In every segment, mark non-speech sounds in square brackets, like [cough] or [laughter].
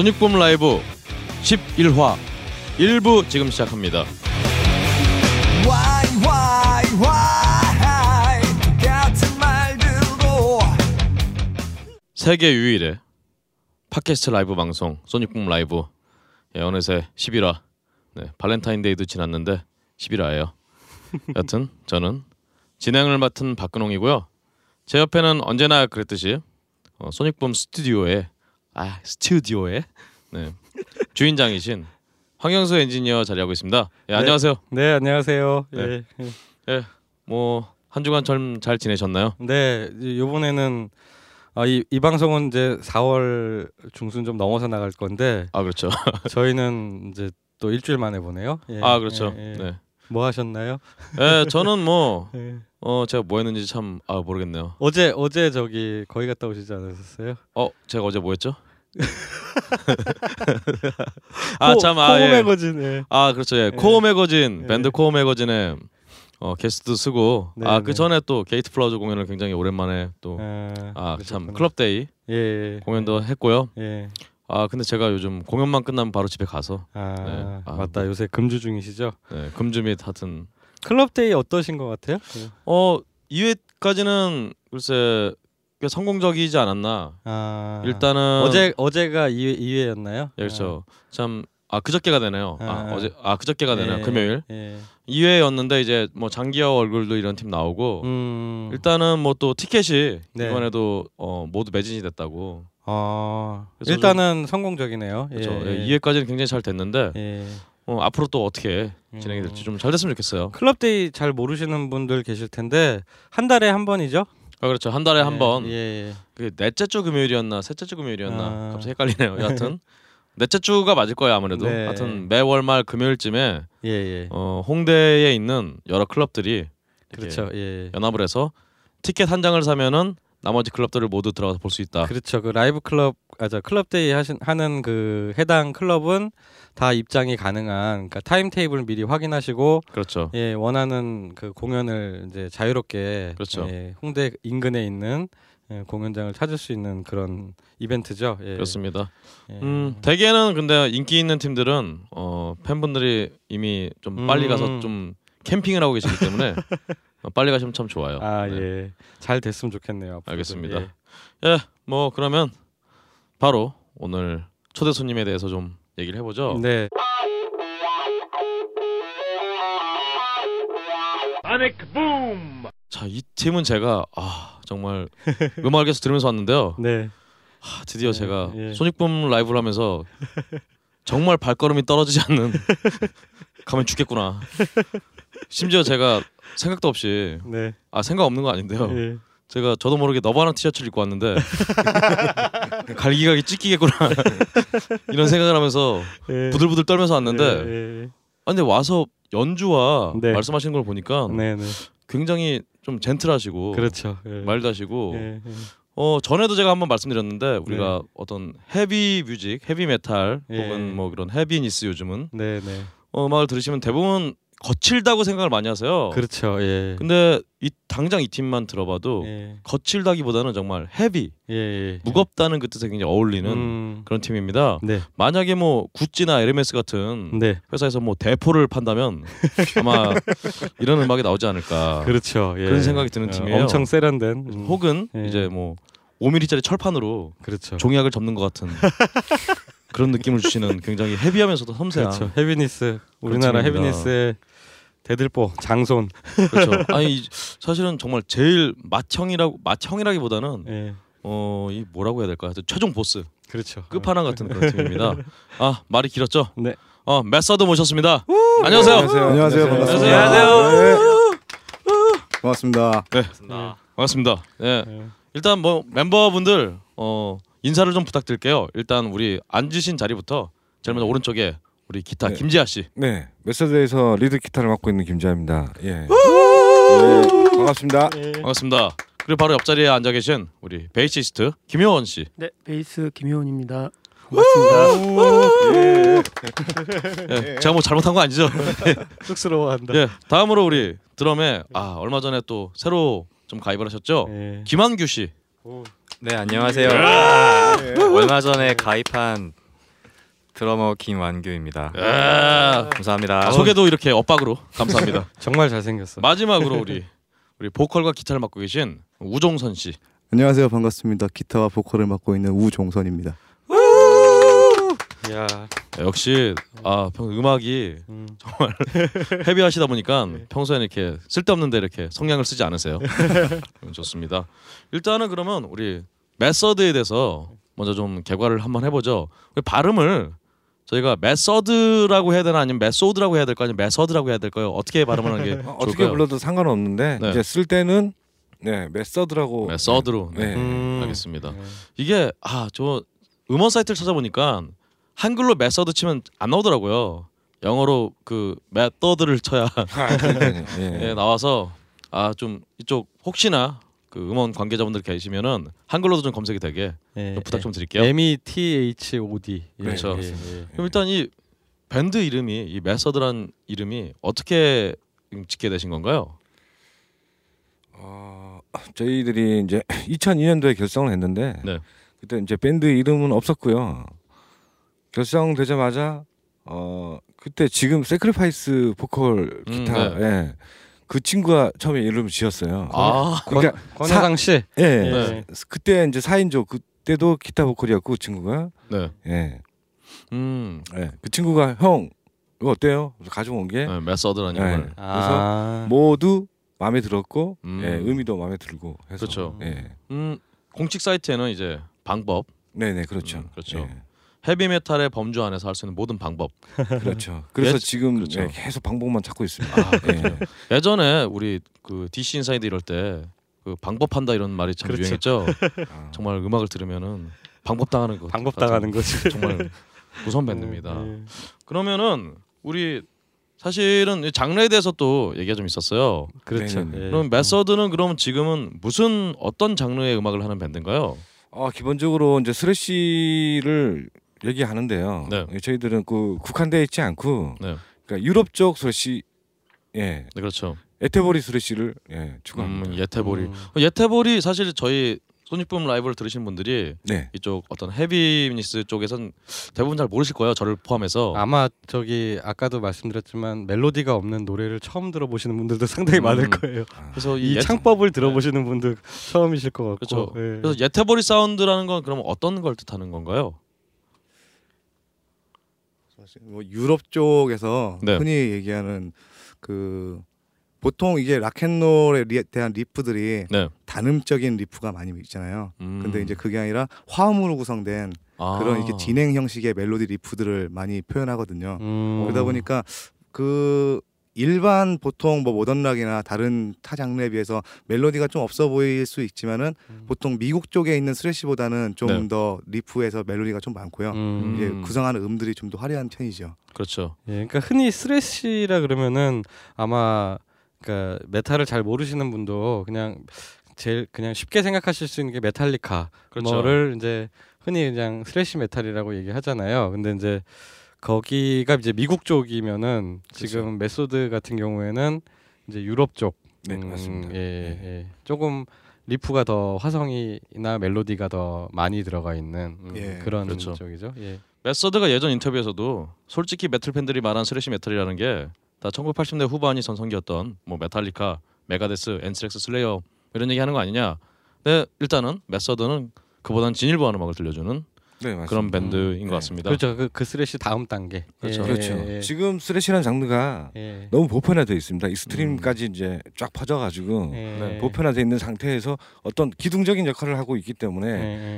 소닉붐 라이브 11화 1부 지금 시작합니다. 세계 유일의 팟캐스트 라이브 방송 소닉붐 라이브 예, 어느새 11화 네, 발렌타인데이도 지났는데 11화예요. [laughs] 여튼 저는 진행을 맡은 박근홍이고요. 제 옆에는 언제나 그랬듯이 어, 소닉붐 스튜디오에 아 스튜디오에 네, 주인장이신 황영수 엔지니어 자리하고 있습니다. 예, 안녕하세요. 네 안녕하세요. 네. 예. 예, 뭐 한 주간 좀잘 지내셨나요? 네 이번에는 아, 이, 이 방송은 이제 4월 중순 좀 넘어서 나갈 건데 아 그렇죠. [laughs] 저희는 이제 또 일주일 만에 보네요. 예, 아 그렇죠. 예, 예. 네. 뭐 하셨나요? 예, 저는 뭐 [laughs] 예. 어, 제가 뭐 했는지 참 아 모르겠네요. 어제 어제 저기 거기 갔다 오시지 않으셨어요? 어, 제가 어제 뭐 했죠? [laughs] 아, 참 아, 코어 예. 매거진. 예. 아, 그렇죠. 예. 코어 매거진, 예. 밴드 코어 매거진에 어, 게스트도 서고 네, 아, 네. 그 전에 또 게이트 플라워즈 공연을 굉장히 오랜만에 또 아, 아, 참 그러셨구나. 클럽 데이 예. 공연도 했고요. 예. 아, 근데 제가 요즘 공연만 끝나면 바로 집에 가서 아, 네. 아, 맞다. 뭐. 요새 금주 중이시죠? 네, 금주 및 하여튼 클럽 데이 어떠신 것 같아요? 예. 어, 2회까지는 글쎄 꽤 성공적이지 않았나. 아 일단은 어제 어제가 2회 2회였나요? 예, 그렇죠. 참 아, 그저께가 되네요. 아, 아. 어제 아, 그저께가 되네요. 예, 금요일. 예. 2회였는데 이제 뭐 장기하와 얼굴들 이런 팀 나오고 음. 일단은 뭐 또 티켓이 네. 이번에도 어, 모두 매진이 됐다고. 아 일단은 성공적이네요. 그렇죠. 예, 예, 2회까지는 굉장히 잘 됐는데 예. 어, 앞으로 또 어떻게 음. 진행이 될지 좀 잘 됐으면 좋겠어요. 클럽데이 잘 모르시는 분들 계실 텐데 한 달에 한 번이죠? 아, 그렇죠. 한 달에 한 번. 예, 예. 그 넷째 주 금요일이었나 셋째 주 금요일이었나 아. 갑자기 헷갈리네요. 여하튼 [laughs] 넷째 주가 맞을 거예요 아무래도. 네. 하여튼 매월 말 금요일쯤에 예, 예. 어, 홍대에 있는 여러 클럽들이 그렇죠. 예. 연합을 해서 티켓 한 장을 사면은 나머지 클럽들을 모두 들어가서 볼 수 있다. 그렇죠. 그 라이브 클럽 아저 클럽 데이 하신 하는 그 해당 클럽은 다 입장이 가능한 그러니까 타임 테이블 미리 확인하시고 그렇죠. 예, 원하는 그 공연을 이제 자유롭게 그렇죠. 예, 홍대 인근에 있는 예, 공연장을 찾을 수 있는 그런 이벤트죠. 예. 그렇습니다. 예. 음, 대개는 근데 인기 있는 팀들은 어, 팬분들이 이미 좀 빨리 음. 가서 좀 캠핑을 하고 계시기 때문에 어, 빨리 가시면 참 좋아요. 아 네. 예. 잘 됐으면 좋겠네요. 앞으로도. 알겠습니다. 예. 예, 뭐 그러면 바로 오늘 초대 손님에 대해서 좀 얘기를 해보죠. 네. 자, 이 팀은 제가 아 정말 음악에서 들으면서 왔는데요. [laughs] 네. 아, 드디어 네, 제가 예. 소닉붐 라이브를 하면서 정말 발걸음이 떨어지지 않는 [laughs] 가면 죽겠구나. 심지어 제가 생각도 없이 네. 아 생각 없는 거 아닌데요. 예. 제가 저도 모르게 너바나 티셔츠를 입고 왔는데 [laughs] 갈기갈기 찢기겠구나 이런 생각을 하면서 예. 부들부들 떨면서 왔는데 예, 예. 아, 근데 와서 연주와 네. 말씀하시는 걸 보니까 네, 네. 굉장히 좀 gentle하시고 그렇죠. 예. 말다시고 예, 예. 어 전에도 제가 한번 말씀드렸는데 우리가 네. 어떤 heavy music, 헤비 메탈 예. 혹은 뭐 그런 heaviness 요즘은 네, 네. 어, 음악을 들으시면 대부분 거칠다고 생각을 많이 하세요. 그렇죠. 예. 근데 이 당장 이 팀만 들어봐도 예. 거칠다기보다는 정말 헤비, 예, 예. 무겁다는 그 뜻에 굉장히 어울리는 음. 그런 팀입니다. 네. 만약에 뭐 구찌나 에르메스 같은 네. 회사에서 뭐 대포를 판다면 아마 [laughs] 이런 음악이 나오지 않을까. 그렇죠. 예. 그런 생각이 드는 어, 팀이에요. 엄청 세련된. 음. 혹은 예. 이제 뭐 5mm짜리 철판으로 그렇죠. 종이학을 접는 것 같은 [laughs] 그런 느낌을 주시는 굉장히 헤비하면서도 섬세한 그렇죠. 헤비니스. 우리나라 팀입니다. heaviness의 대들보 장손. 그렇죠. 아니 이- 사실은 정말 제일 맏형이라고 맏형이라기보다는 예. 어이 뭐라고 해야 될까? 하여튼 최종 보스 그렇죠. 끝판왕 같은 그런 팀입니다. 아 말이 길었죠? 네. 어 메서드 모셨습니다. 안녕하세요. 안녕하세요. 안녕하세요. 반갑습니다. 안녕하세요. 네. 고맙습니다. 네. 네. 반갑습니다. 예. 예. 일단 뭐 멤버분들 어 인사를 좀 부탁드릴게요. 일단 우리 앉으신 자리부터 제일 먼저 오른쪽에 우리 기타 네. 김지아 씨. 네, 메서드에서 리드 기타를 맡고 있는 김지아입니다. 예. 예, 반갑습니다. 예. 반갑습니다. 그리고 바로 옆자리에 앉아 계신 우리 베이시스트 김효원 씨. 네, 베이스 김효원입니다. 반갑습니다. 예, 제가 뭐 잘못한 거 아니죠? [laughs] 쑥스러워한다. 예, 다음으로 우리 드럼에 아 얼마 전에 또 새로 좀 가입을 하셨죠? 예. 김한규 씨. 네 안녕하세요. 얼마 전에 가입한 드러머 김완규입니다. 아, 감사합니다. 소개도 이렇게 엇박으로 감사합니다. [laughs] 정말 잘생겼어. 마지막으로 우리 우리 보컬과 기타를 맡고 계신 우종선 씨. 안녕하세요. 반갑습니다. 기타와 보컬을 맡고 있는 우종선입니다. 야, 역시 아평 음악이 음. 정말 [laughs] 헤비하시다 보니까 평소에는 이렇게 쓸데없는데 이렇게 성량을 쓰지 않으세요. [laughs] 음, 좋습니다. 일단은 그러면 우리 메서드에 대해서 먼저 좀 개괄을 한번 해보죠. 발음을 저희가 메서드라고 해야 되나 아니면 메소드라고 해야 될까요? 아니면 메서드라고 해야 될까요? 어떻게 발음을 하는 게 어, [laughs] 어떻게 좋을까요? 불러도 상관없는데 네. 이제 쓸 때는 네 메서드라고 메서드로 네. 네. 음. 알겠습니다. 네. 이게 아 저 음원 사이트를 찾아보니까 한글로 메서드 치면 안 나오더라고요. 영어로 그 Method를 쳐야 아. 예. 예, [laughs] 나와서 아 좀 이쪽 혹시나 그 음원 관계자분들 계시면은 한글로도 좀 검색이 되게 예, 좀 부탁 예. 좀 드릴게요. M E T H O D. 예, 그렇죠. 예, 예. 그럼 일단 이 밴드 이름이 이 메서드란 이름이 어떻게 짓게 되신 건가요? 어, 저희들이 이제 2002년도에 결성을 했는데 네. 그때 이제 밴드 이름은 없었고요. 결성되자마자 어 그때 지금 세크리파이스 보컬 음, 기타 예. 그 친구가 처음에 이름을 지었어요. 아, 그러니까 권혜상 씨. 예. 네. 그때 이제 4인조 그때도 기타 보컬이었고 그 친구가 네. 예. 음, 예. 그 친구가 형 이거 어때요? 그래서 가져온 게 네, 메서드란 네. 이름을. 아. 모두 마음에 들었고 음. 예, 의미도 마음에 들고 해서 그렇죠. 예. 음, 공식 사이트에는 이제 방법, 네네 그렇죠. 음, 그렇죠. 예, 헤비 메탈의 범주 안에서 할 수 있는 모든 방법. [laughs] 그렇죠. 그래서 예, 지금 그렇죠. 예, 계속 방법만 찾고 있습니다. 아, 예. 예전에 우리 그 DC 인사이드 이럴 때 그 방법한다 이런 말이 참 그렇죠. 유행했죠. [laughs] 아, 정말 음악을 들으면은 방법 당하는 거. 방법 당하는 거지. 정말 [laughs] 무서운 밴드입니다. 예. 그러면은 우리 사실은 이 장르에 대해서 또 얘기가 좀 있었어요. 그렇죠. 네네네. 예. 그럼 메서드는 그럼 지금은 무슨 어떤 장르의 음악을 하는 밴드인가요? 어, 기본적으로 이제 thrash를 얘기하는데요. 네. 예, 저희들은 그 국한되어 있지 않고 네, 그러니까 유럽 쪽 thrash 예. 네 그렇죠. 예테보리 thrash를 예, 추구합니다. 음, 예테보리. 음. 예테보리 사실 저희 소닉붐 라이브를 들으신 분들이 네. 이쪽 어떤 heaviness 쪽에선 대부분 잘 모르실 거예요. 저를 포함해서. 아마 저기 아까도 말씀드렸지만 멜로디가 없는 노래를 처음 들어보시는 분들도 상당히 음. 많을 거예요. 그래서 이 예- 창법을 들어보시는 분들 처음이실 것 같고. 그렇죠. 예. 그래서 예테보리 사운드라는 건 그럼 어떤 걸 뜻하는 건가요? 뭐 유럽 쪽에서 네. 흔히 얘기하는 그 보통 이제 락앤롤에 리- 대한 리프들이 네. 단음적인 리프가 많이 있잖아요. 음. 근데 이제 그게 아니라 화음으로 구성된 아. 그런 이렇게 진행 형식의 멜로디 리프들을 많이 표현하거든요. 음. 그러다 보니까 그 일반 보통 뭐 모던락이나 다른 타 장르에 비해서 멜로디가 좀 없어 보일 수 있지만은 음. 보통 미국 쪽에 있는 thrash보다는 좀 네. 더 리프에서 멜로디가 좀 많고요. 음. 이제 음. 구성하는 음들이 좀 더 화려한 편이죠. 그렇죠. 예, 그러니까 흔히 thrash라 그러면은 아마 그러니까 메탈을 잘 모르시는 분도 그냥 제일 그냥 쉽게 생각하실 수 있는 게 메탈리카 그렇죠. 뭐를 이제 흔히 그냥 thrash metal이라고 얘기하잖아요. 근데 이제 거기가 이제 미국 쪽이면은 지금 메서드 같은 경우에는 이제 유럽 쪽. 네, 맞습니다. 예, 네. 예. 조금 리프가 더 화성이나 멜로디가 더 많이 들어가 있는 음, 예, 그런 그렇죠. 쪽이죠. 예. 메서드가 예전 인터뷰에서도 솔직히 메탈 팬들이 말한 thrash metal이라는 게 다 1980년대 후반이 전성기였던 뭐 메탈리카, 메가데스, 앤스랙스, 슬레이어 이런 얘기 하는 거 아니냐? 네, 일단은 메서드는 그보단 진일보한 음악을 들려주는 네, 맞습니다. 그런 밴드인 네. 것 같습니다. 그렇죠. 그, 그 thrash 다음 단계. 그렇죠. 예, 그렇죠. 예, 지금 thrash라는 장르가 예. 너무 보편화되어 있습니다. extreme까지 이제 쫙 퍼져가지고 예. 네, 보편화되어 있는 상태에서 어떤 기둥적인 역할을 하고 있기 때문에 예,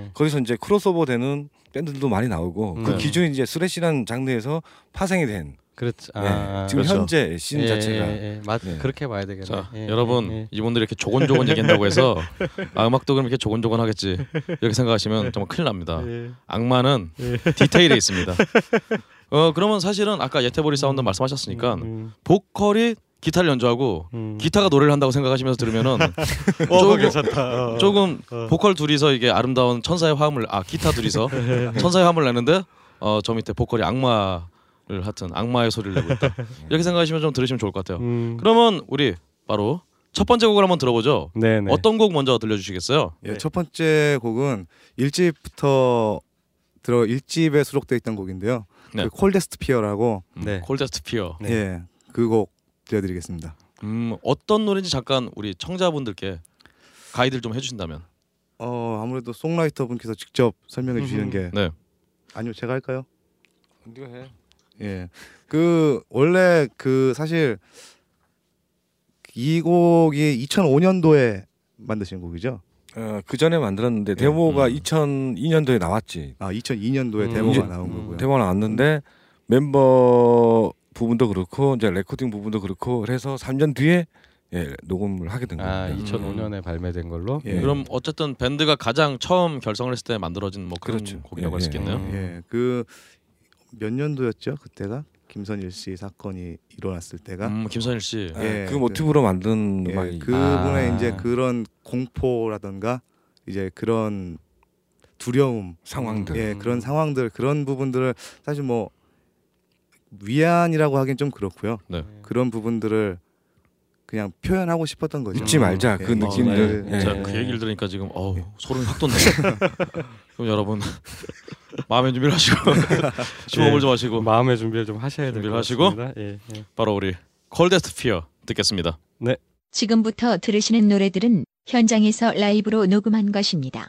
예. 거기서 이제 크로스오버되는 밴드들도 많이 나오고 그 네. 기존 이제 thrash라는 장르에서 파생이 된 그렇죠. 네, 아, 지금 그렇죠. 현재 신 예, 자체가 예, 예. 맞 네. 그렇게 봐야 되겠네. 자, 예, 여러분 예, 예. 이분들이 이렇게 조곤조곤 얘기한다고 해서 아, 음악도 그럼 이렇게 조곤조곤 하겠지 이렇게 생각하시면 정말 큰일 납니다. 예. 악마는 디테일에 있습니다. [laughs] 어 그러면 사실은 아까 예태보리 사운드 말씀하셨으니까 음, 보컬이 기타를 연주하고 음. 기타가 노래를 한다고 생각하시면서 들으면은 [laughs] 어, 조금- 괜찮다. 어. 조금 어. 보컬 둘이서 이게 아름다운 천사의 화음을 아 기타 둘이서 [laughs] 천사의 화음을 내는데 어 저 밑에 보컬이 악마 를 하여튼 악마의 소리를 내고 있다 [laughs] 이렇게 생각하시면 좀 들으시면 좋을 것 같아요. 음. 그러면 우리 바로 첫 번째 곡을 한번 들어보죠. 네네. 어떤 곡 먼저 들려주시겠어요? 예, 네. 첫 번째 곡은 1집부터 들어 1집에 수록되어 있던 곡인데요. 네. 그 Coldest Fear라고 네. Coldest Fear. 네. 예, 그 곡 들려드리겠습니다. 음 어떤 노래인지 잠깐 우리 청자분들께 가이드를 좀 해주신다면. 어 아무래도 songwriter 분께서 직접 설명해 주시는 게 네. 아니요 제가 할까요? 네가 해. 예. 그 원래 그 사실 이 곡이 2005년도에 만드신 곡이죠. 어, 그 전에 만들었는데 데모가 음. 2002년도에 나왔지. 아 2002년도에 음, 데모가 나온 음, 거고요. 데모가 나왔는데 멤버 부분도 그렇고 이제 레코딩 부분도 그렇고 그래서 3년 뒤에 예, 녹음을 하게 된 아 겁니다. 2005년에 발매된 걸로. 예. 그럼 어쨌든 밴드가 가장 처음 결성을 했을 때 만들어진 뭐 그런 그렇죠. 곡이라고 예, 할수 예. 있겠네요. 음. 예. 그 몇 년도였죠? 그때가 김선일 씨 사건이 일어났을 때가 음, 김선일 씨. 아, 예, 그 그- 모티브로 만든 예, 음악이 그분의 아. 이제 그런 공포라던가 이제 그런 두려움 상황들. 예, 그런 상황들 그런 부분들을 사실 뭐 위안이라고 하긴 좀 그렇고요. 네. 그런 부분들을 그냥 표현하고 싶었던 거죠. 잊지 말자 예, 그 잊지 느낌들. 말- 예. 제가 그 얘기를 들으니까 지금 어우 소름이 확 돋네요. [laughs] 그럼 여러분 [laughs] 마음의 준비를 하시고 [laughs] 심호흡을 좀 하시고 마음의 준비를 좀 하셔야 될 준비를 것 하시고. 같습니다. 예, 예. 바로 우리 콜데스트 피어 듣겠습니다. 지금부터 들으시는 노래들은 현장에서 라이브로 녹음한 것입니다.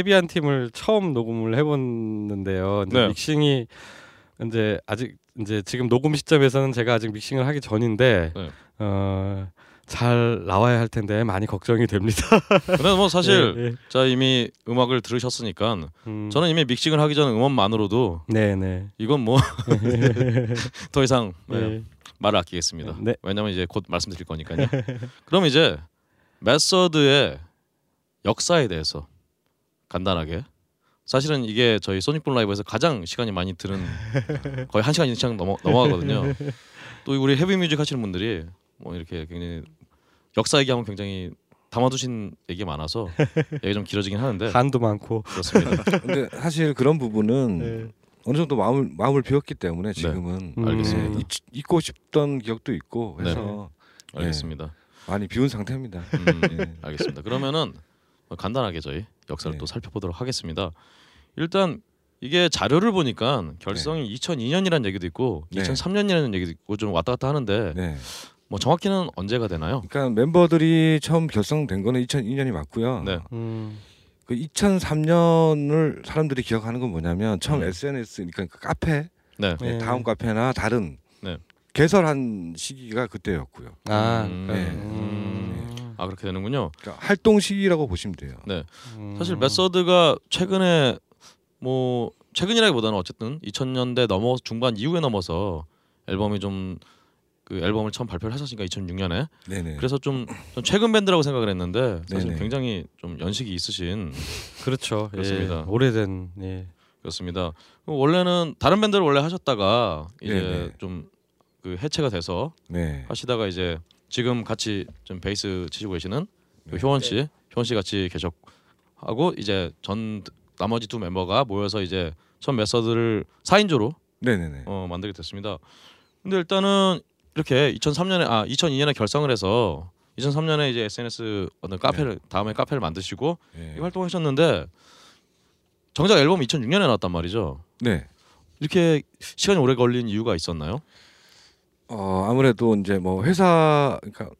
헤비한 팀을 처음 녹음을 해봤는데요. 네. 믹싱이 이제 아직 이제 지금 녹음 시점에서는 제가 아직 믹싱을 하기 전인데 네. 어 잘 나와야 할 텐데 많이 걱정이 됩니다. [laughs] 근데 뭐 사실 예, 예. 자 이미 음악을 들으셨으니까 음, 저는 이미 믹싱을 하기 전 음원만으로도 네네 이건 뭐 [laughs] [laughs] 더 이상 네, 네. 말을 아끼겠습니다. 네. 왜냐면 이제 곧 말씀드릴 거니까요. 그럼 이제 메서드의 역사에 대해서 간단하게 사실은 이게 저희 소닉붐 라이브에서 가장 시간이 많이 드는 [laughs] 거의 한 시간 이상 넘어 넘어가거든요. [laughs] 또 우리 heavy music 하시는 분들이 뭐 이렇게 굉장히 역사 얘기하면 굉장히 담아두신 얘기 많아서 얘기 좀 길어지긴 하는데 [laughs] 한도 많고 그렇습니다. 근데 사실 그런 부분은 네. 어느 정도 마음을 마음을 비웠기 때문에 지금은 음. 알겠습니다. 예, 잊- 잊고 싶던 기억도 있고 해서 예, 알겠습니다. 많이 비운 상태입니다. 음, 예. 알겠습니다. 그러면은 간단하게 저희 역사를 네. 또 살펴보도록 하겠습니다. 일단 이게 자료를 보니까 결성이 2002년이라는 얘기도 있고 네. 2003년이라는 얘기도 있고 좀 왔다 갔다 하는데 네. 뭐 정확히는 언제가 되나요? 그러니까 멤버들이 처음 결성된 거는 2002년이 맞고요. 네. 음, 그 2003년을 사람들이 기억하는 건 뭐냐면 처음 음. SNS 그러니까 그 카페 네. 네. 네, 다음 카페나 다른 네. 개설한 시기가 그때였고요. 아 네. 음, 아 그렇게 되는군요. 그러니까 활동 시기라고 보시면 돼요. 음. 사실 메서드가 최근에 뭐 최근이라기보다는 어쨌든 2000년대 넘어 중반 이후에 넘어서 앨범이 좀 그 앨범을 처음 발표를 하셨으니까 2006년에 네네. 그래서 좀, 좀 최근 밴드라고 생각을 했는데 사실 네네. 굉장히 좀 연식이 있으신 그렇죠. 그렇습니다. 예, 오래된 예. 그렇습니다. 원래는 다른 밴드를 원래 하셨다가 이제 네네. 좀그 해체가 돼서 네. 하시다가 이제 지금 같이 좀 베이스 치시고 계시는 그 네. 효원 씨, 효원 씨 같이 계셨 하고 이제 전 나머지 두 멤버가 모여서 이제 첫 메서드를 4인조로 네네네. 어, 만들게 됐습니다. 근데 일단은 이렇게 2003년에 아 2002년에 결성을 해서 2003년에 이제 SNS 어떤 카페를 다음에 카페를 만드시고 네. 이 활동하셨는데 정작 앨범 2006년에 나왔단 말이죠. 네. 이렇게 시간이 오래 걸린 이유가 있었나요? 어 아무래도 이제 뭐 회사 그러니까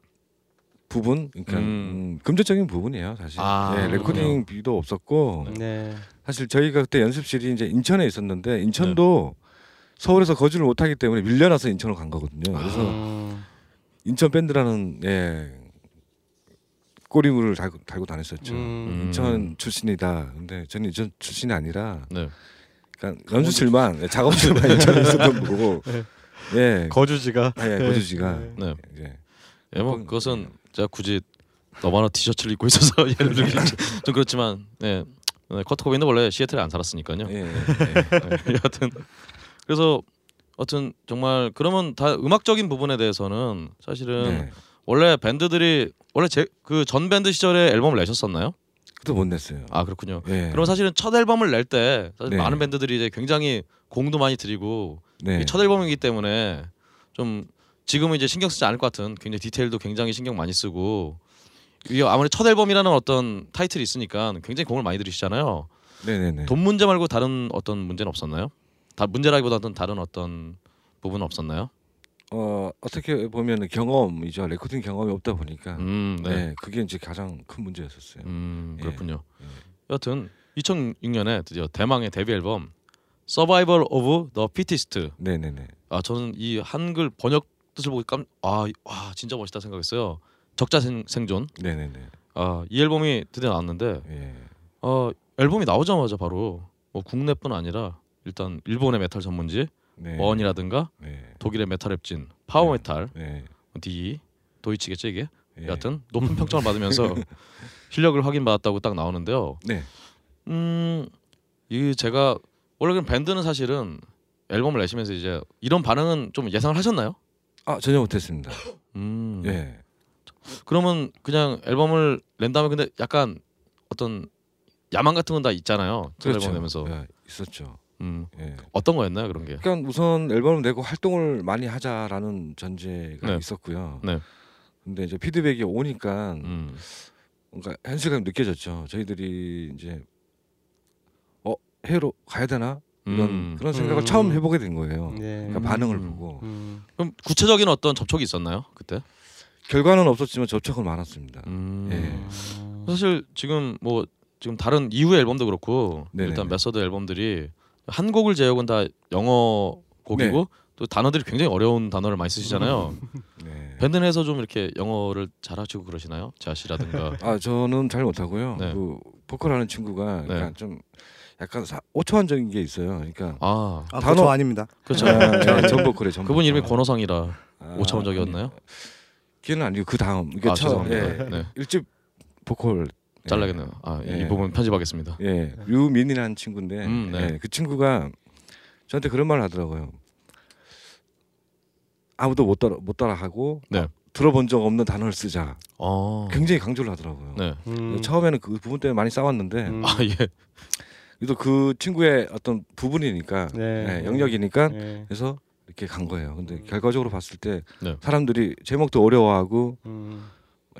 부분 그러니까 음. 음, 금전적인 부분이에요 사실. 아, 예, 레코딩 비도 없었고 네. 사실 저희가 그때 연습실이 이제 인천에 있었는데 인천도 서울에서 거주를 못하기 때문에 밀려나서 인천으로 간 거거든요. 그래서 음, 인천 밴드라는 예 꼬리물을 달고, 달고 다녔었죠. 음, 인천 출신이다. 근데 저는 인천 출신이 아니라 네. 그러니까 연습실만 예, 작업실만 [laughs] 인천에 있었던 거고. 예. 거주지가 아, 예, 거주지가 네. 이제 예, 뭐 그것은 제가 굳이 너바나 티셔츠를 입고 있어서 [laughs] 예를 들기 좀 그렇지만 네. 네, 커트 코베인도 원래 시애틀에 안 살았으니까요. 예, 예. 네, [laughs] 여하튼 그래서 어튼 정말 그러면 다 음악적인 부분에 대해서는 사실은 네. 원래 밴드들이 원래 제 그 전 밴드 시절에 앨범을 내셨었나요? 그것도 못 냈어요. 아 그렇군요. 예. 그럼 사실은 첫 앨범을 낼 때 사실 네. 많은 밴드들이 이제 굉장히 공도 많이 들이고 네. 첫 앨범이기 때문에 좀 지금은 이제 신경 쓰지 않을 것 같은 굉장히 디테일도 굉장히 신경 많이 쓰고 이게 아무리 첫 앨범이라는 어떤 타이틀이 있으니까 굉장히 공을 많이 들이시잖아요. 네네네. 돈 문제 말고 다른 어떤 문제는 없었나요? 다 문제라기보다는 다른 어떤 부분은 없었나요? 어 어떻게 보면 경험이죠. 레코딩 경험이 없다 보니까 음, 네. 네. 그게 이제 가장 큰 문제였었어요. 음, 예. 그렇군요. 예. 여하튼 2006년에 드디어 대망의 데뷔 앨범 Survival of the Fittest. 네네네. 아 저는 이 한글 번역 뜻을 보고 깜, 아, 와 진짜 멋있다 생각했어요. 적자 생, 생존. 네네네. 아, 이 앨범이 드디어 나왔는데 예. 어, 앨범이 나오자마자 바로 뭐 국내뿐 아니라 일단 일본의 메탈 전문지 네. Burrn이라든가 네. 독일의 메탈 랩진 파워 네. 메탈 네. D 도이치겠죠 이게 예. 여하튼 높은 평점을 받으면서 [laughs] 실력을 확인받았다고 딱 나오는데요. 네. 음, 이 제가 원래 그럼 밴드는 사실은 앨범을 내시면서 이제 이런 반응은 좀 예상을 하셨나요? 아 전혀 못했습니다. 음, 예. 그러면 그냥 앨범을 낸 다음에 근데 약간 어떤 야망 같은 건 다 있잖아요. 첫 앨범 내면서 예, 있었죠. 음, 예. 어떤 거였나요 그런 게? 그러니까 우선 앨범을 내고 활동을 많이 하자라는 전제가 네. 있었고요. 네. 근데 이제 피드백이 오니까 음, 뭔가 현실감이 느껴졌죠. 저희들이 이제 어 해외로 가야 되나 이런 음. 그런 생각을 음. 처음 해보게 된 거예요. 네. 그러니까 반응을 음. 보고 음. 그럼 구체적인 어떤 접촉이 있었나요 그때? 결과는 없었지만 접촉은 많았습니다. 음. 음. 사실 지금 뭐 지금 다른 이후의 앨범도 그렇고 네네네. 일단 메서드 앨범들이 한 곡을 제외하고는 다 영어 곡이고 네. 또 단어들이 굉장히 어려운 단어를 많이 쓰시잖아요. 네. 밴드 내에서 좀 이렇게 영어를 잘하시고 그러시나요? 가사라든가. 아 저는 잘 못하고요. 네. 그 보컬하는 친구가 네. 좀 약간 사, 오초한적인 게 있어요. 그러니까 아 아, 단어- 그거 저 아닙니다. 그렇죠. 아, 네, 전 보컬의 전 그분 이름이. 권호성이라 아, 오차원적이었나요? 걔는 아니고 그 다음 이게 아 처, 죄송합니다. 예, 네. 일집 보컬 예. 잘라겠네요. 아, 이 예. 부분 편집하겠습니다. 예, 류민이라는 친구인데 음, 네. 예, 그 친구가 저한테 그런 말을 하더라고요. 아무도 못 따라 못 따라하고 네. 들어본 적 없는 단어를 쓰자. 어. 굉장히 강조를 하더라고요. 네. 음. 처음에는 그 부분 때문에 많이 싸웠는데 음. 아 예. 그래도 그 친구의 어떤 부분이니까 네. 예, 영역이니까 네. 그래서 이렇게 간 거예요. 근데 결과적으로 봤을 때 네. 사람들이 제목도 어려워하고 음.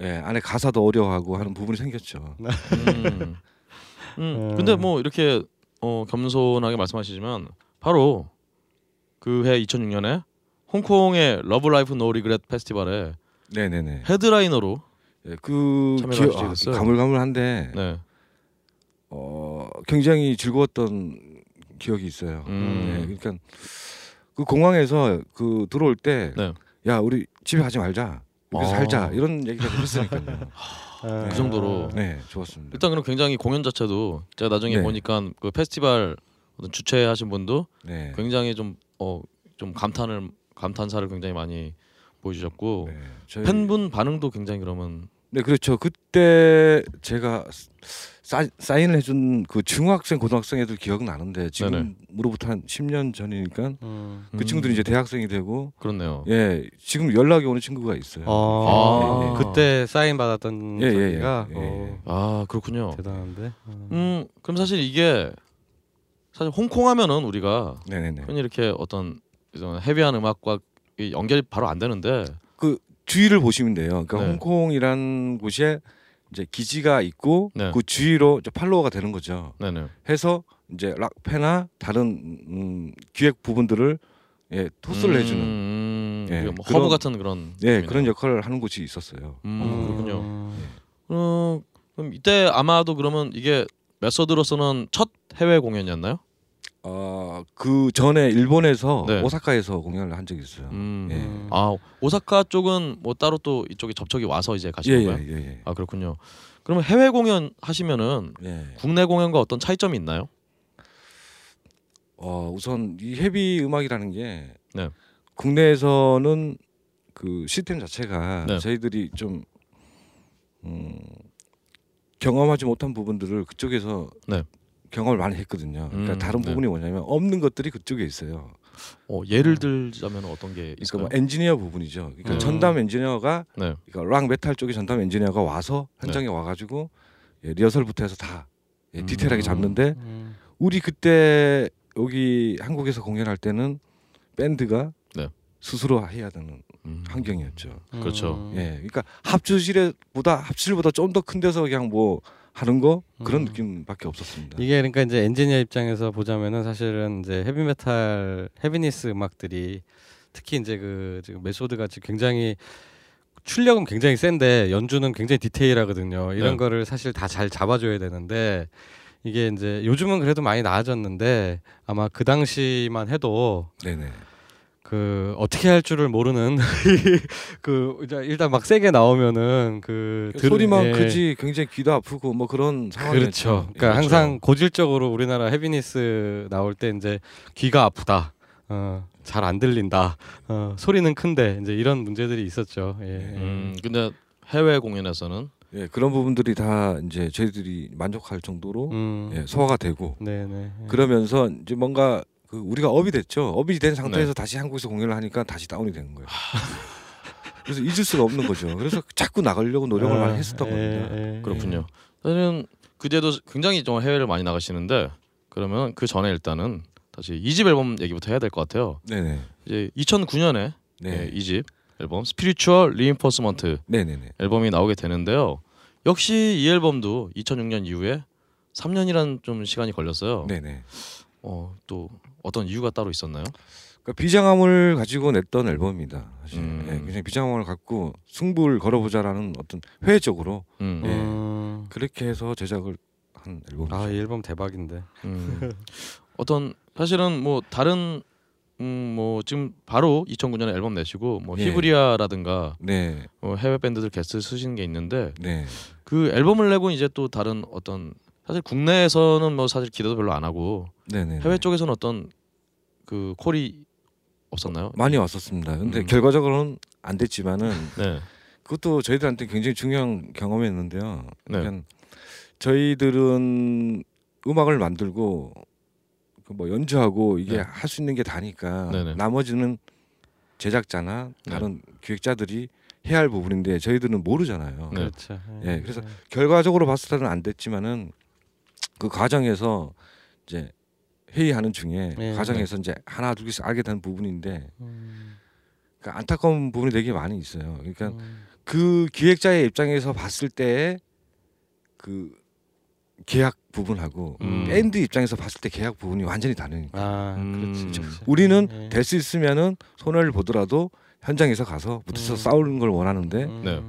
예, 안에 가사도 어려워하고 하는 부분이 생겼죠. 음. 음. 음. 근데 뭐 이렇게 어, 겸손하게 말씀하시지만 바로 그 해 2006년에 홍콩의 Love Life No Regret 페스티벌에 네네네. 헤드라이너로 예, 그 기억 하시게 아. 가물가물한데 네. 어, 굉장히 즐거웠던 기억이 있어요. 음. 네, 그러니까 그 공항에서 그 들어올 때, 네. 야 우리 집에 가지 말자, 여기서 아. 살자 이런 얘기가 들었으니까요. [laughs] 아. 그 정도로. 네, 좋았습니다. 일단 그럼 굉장히 공연 자체도 제가 나중에 네. 보니까 그 페스티벌 어떤 주최하신 분도 네, 굉장히 좀어 좀 감탄을 감탄사를 굉장히 많이 보여주셨고 네, 저희, 팬분 반응도 굉장히 그러면 네, 그렇죠. 그때 제가 사, 사인을 해준 그 중학생, 고등학생 애들 기억은 나는데 지금으로부터 한 10년 전이니까 음. 그 친구들이 이제 대학생이 되고, 그렇네요. 예, 지금 연락이 오는 친구가 있어요. 어, 아, 예, 예. 그때 사인 받았던 예, 예, 예. 저기가 예, 어, 예. 아 그렇군요. 대단한데. 음. 음 그럼 사실 이게 사실 홍콩 하면은 우리가 네네네. 흔히 이렇게 어떤 이런 heavy한 음악과 이 연결이 바로 안 되는데 주위를 보시면 돼요. 그러니까 네. 홍콩이란 곳에 이제 기지가 있고 네. 그 주위로 이제 follower가 되는 거죠. 네네 해서 이제 락페나 다른 음, 기획 부분들을 예, 토스를 해주는 음, 예, 뭐 그런- 허브 같은 그런 예. 그런 역할을 하는 곳이 있었어요. 음, 그렇군요. 음. 어, 그럼 이때 아마도 그러면 이게 메서드로서는 첫 해외 공연이었나요? 어 그 전에 일본에서 네. 오사카에서 공연을 한 적이 있어요. 음. 예. 아 오사카 쪽은 뭐 따로 또 이쪽에 접촉이 와서 이제 가신 건가요? 예예예. 예, 예. 아 그렇군요. 그러면 해외 공연 하시면은 예. 국내 공연과 어떤 차이점이 있나요? 어 우선 이 헤비 음악이라는 게 네. 국내에서는 그 시스템 자체가 네. 저희들이 좀 음, 경험하지 못한 부분들을 그쪽에서 네. 경험을 많이 했거든요. 그러니까 음, 다른 네. 부분이 뭐냐면 없는 것들이 그쪽에 있어요. 어, 예를 들자면 어떤 게 그러니까 있을까요? 뭐 엔지니어 부분이죠. 그러니까 음. 전담 엔지니어가 네. 그러니까 락 메탈 쪽에 전담 엔지니어가 와서 현장에 와가지고 예, 리허설부터 해서 다 예, 디테일하게 음. 잡는데 음. 우리 그때 여기 한국에서 공연할 때는 밴드가 네. 스스로 해야 되는 음. 환경이었죠. 그렇죠. 음. 예, 그러니까 합주실에보다 합실보다 좀 더 큰 데서 그냥 뭐 하는 거 그런 음. 느낌밖에 없었습니다. 이게 그러니까 이제 엔지니어 입장에서 보자면은 사실은 이제 헤비메탈 heaviness 음악들이 특히 이제 그 지금 메소드 같이 굉장히 출력은 굉장히 센데 연주는 굉장히 디테일하거든요. 이런 네. 거를 사실 다 잘 잡아줘야 되는데 이게 이제 요즘은 그래도 많이 나아졌는데 아마 그 당시만 해도 네네. 그 어떻게 할 줄을 모르는 [laughs] 그 일단 막 세게 나오면은 그 들- 소리만 예. 크지 굉장히 귀도 아프고 뭐 그런 상황이었죠. 그렇죠. 예. 그러니까 항상 고질적으로 우리나라 헤비니스 나올 때 이제 귀가 아프다. 어, 잘 안 들린다. 어, 소리는 큰데 이제 이런 문제들이 있었죠. 예. 음, 근데 해외 공연에서는 예, 그런 부분들이 다 이제 저희들이 만족할 정도로 음. 예, 소화가 되고 네네. 그러면서 이제 뭔가 그 우리가 up이 됐죠. up이 된 상태에서 네. 다시 한국에서 공연을 하니까 다시 다운이 되는 거예요. [laughs] 그래서 잊을 수가 없는 거죠. 그래서 자꾸 나가려고 노력을 많이 했었던 예, 겁니다. 예, 그렇군요. 사실은 그제도 굉장히 좀 해외를 많이 나가시는데 그러면 그 전에 일단은 다시 이집 앨범 얘기부터 해야 될 것 같아요. 네네. 이제 2009년에 네. 이집 앨범 Spiritual Reinforcement 네네네. 앨범이 나오게 되는데요. 역시 이 앨범도 2006년 이후에 3년이란 좀 시간이 걸렸어요. 네네. 어, 또 어떤 이유가 따로 있었나요? 그러니까 비장함을 가지고 냈던 앨범입니다. 사실 음. 예, 굉장히 비장함을 갖고 승부를 걸어보자라는 어떤 회적으로 음, 예. 음. 그렇게 해서 제작을 한 앨범이죠. 아, 이 앨범 대박인데. 음. [laughs] 어떤 사실은 뭐 다른 음, 뭐 지금 바로 2009년에 앨범 내시고 뭐 예. 히브리아라든가 네, 뭐 해외 밴드들 게스트 쓰시는 게 있는데 네, 그 앨범을 내고 이제 또 다른 어떤 사실 국내에서는 뭐 사실 기대도 별로 안 하고 네, 네. 해외 쪽에서는 어떤 그 콜이 없었나요? 많이 왔었습니다. 근데 음. 결과적으로는 안 됐지만은 [laughs] 네. 그것도 저희들한테 굉장히 중요한 경험이었는데요. 네. 그러니까 저희들은 음악을 만들고 그뭐 연주하고 이게 네. 할수 있는 게 다니까 네네. 나머지는 제작자나 네. 다른 기획자들이 해야 할 부분인데 저희들은 모르잖아요. 네. 그렇죠. 예, 그래서 결과적으로 봤을 때는 안 됐지만은 그 과정에서 이제 회의하는 중에 네. 과정에서 이제 하나 둘 개씩 알게 되는 부분인데 음. 그러니까 안타까운 부분이 되게 많이 있어요. 그러니까 음. 그 기획자의 입장에서 봤을 때 그 계약 부분하고 음. 밴드 입장에서 봤을 때 계약 부분이 완전히 다르니까 아, 음. 그렇지. 그렇지. 우리는 예. 될수 있으면은 손해를 보더라도 현장에서 가서 부딪혀 음. 싸우는 걸 원하는데 음. 네.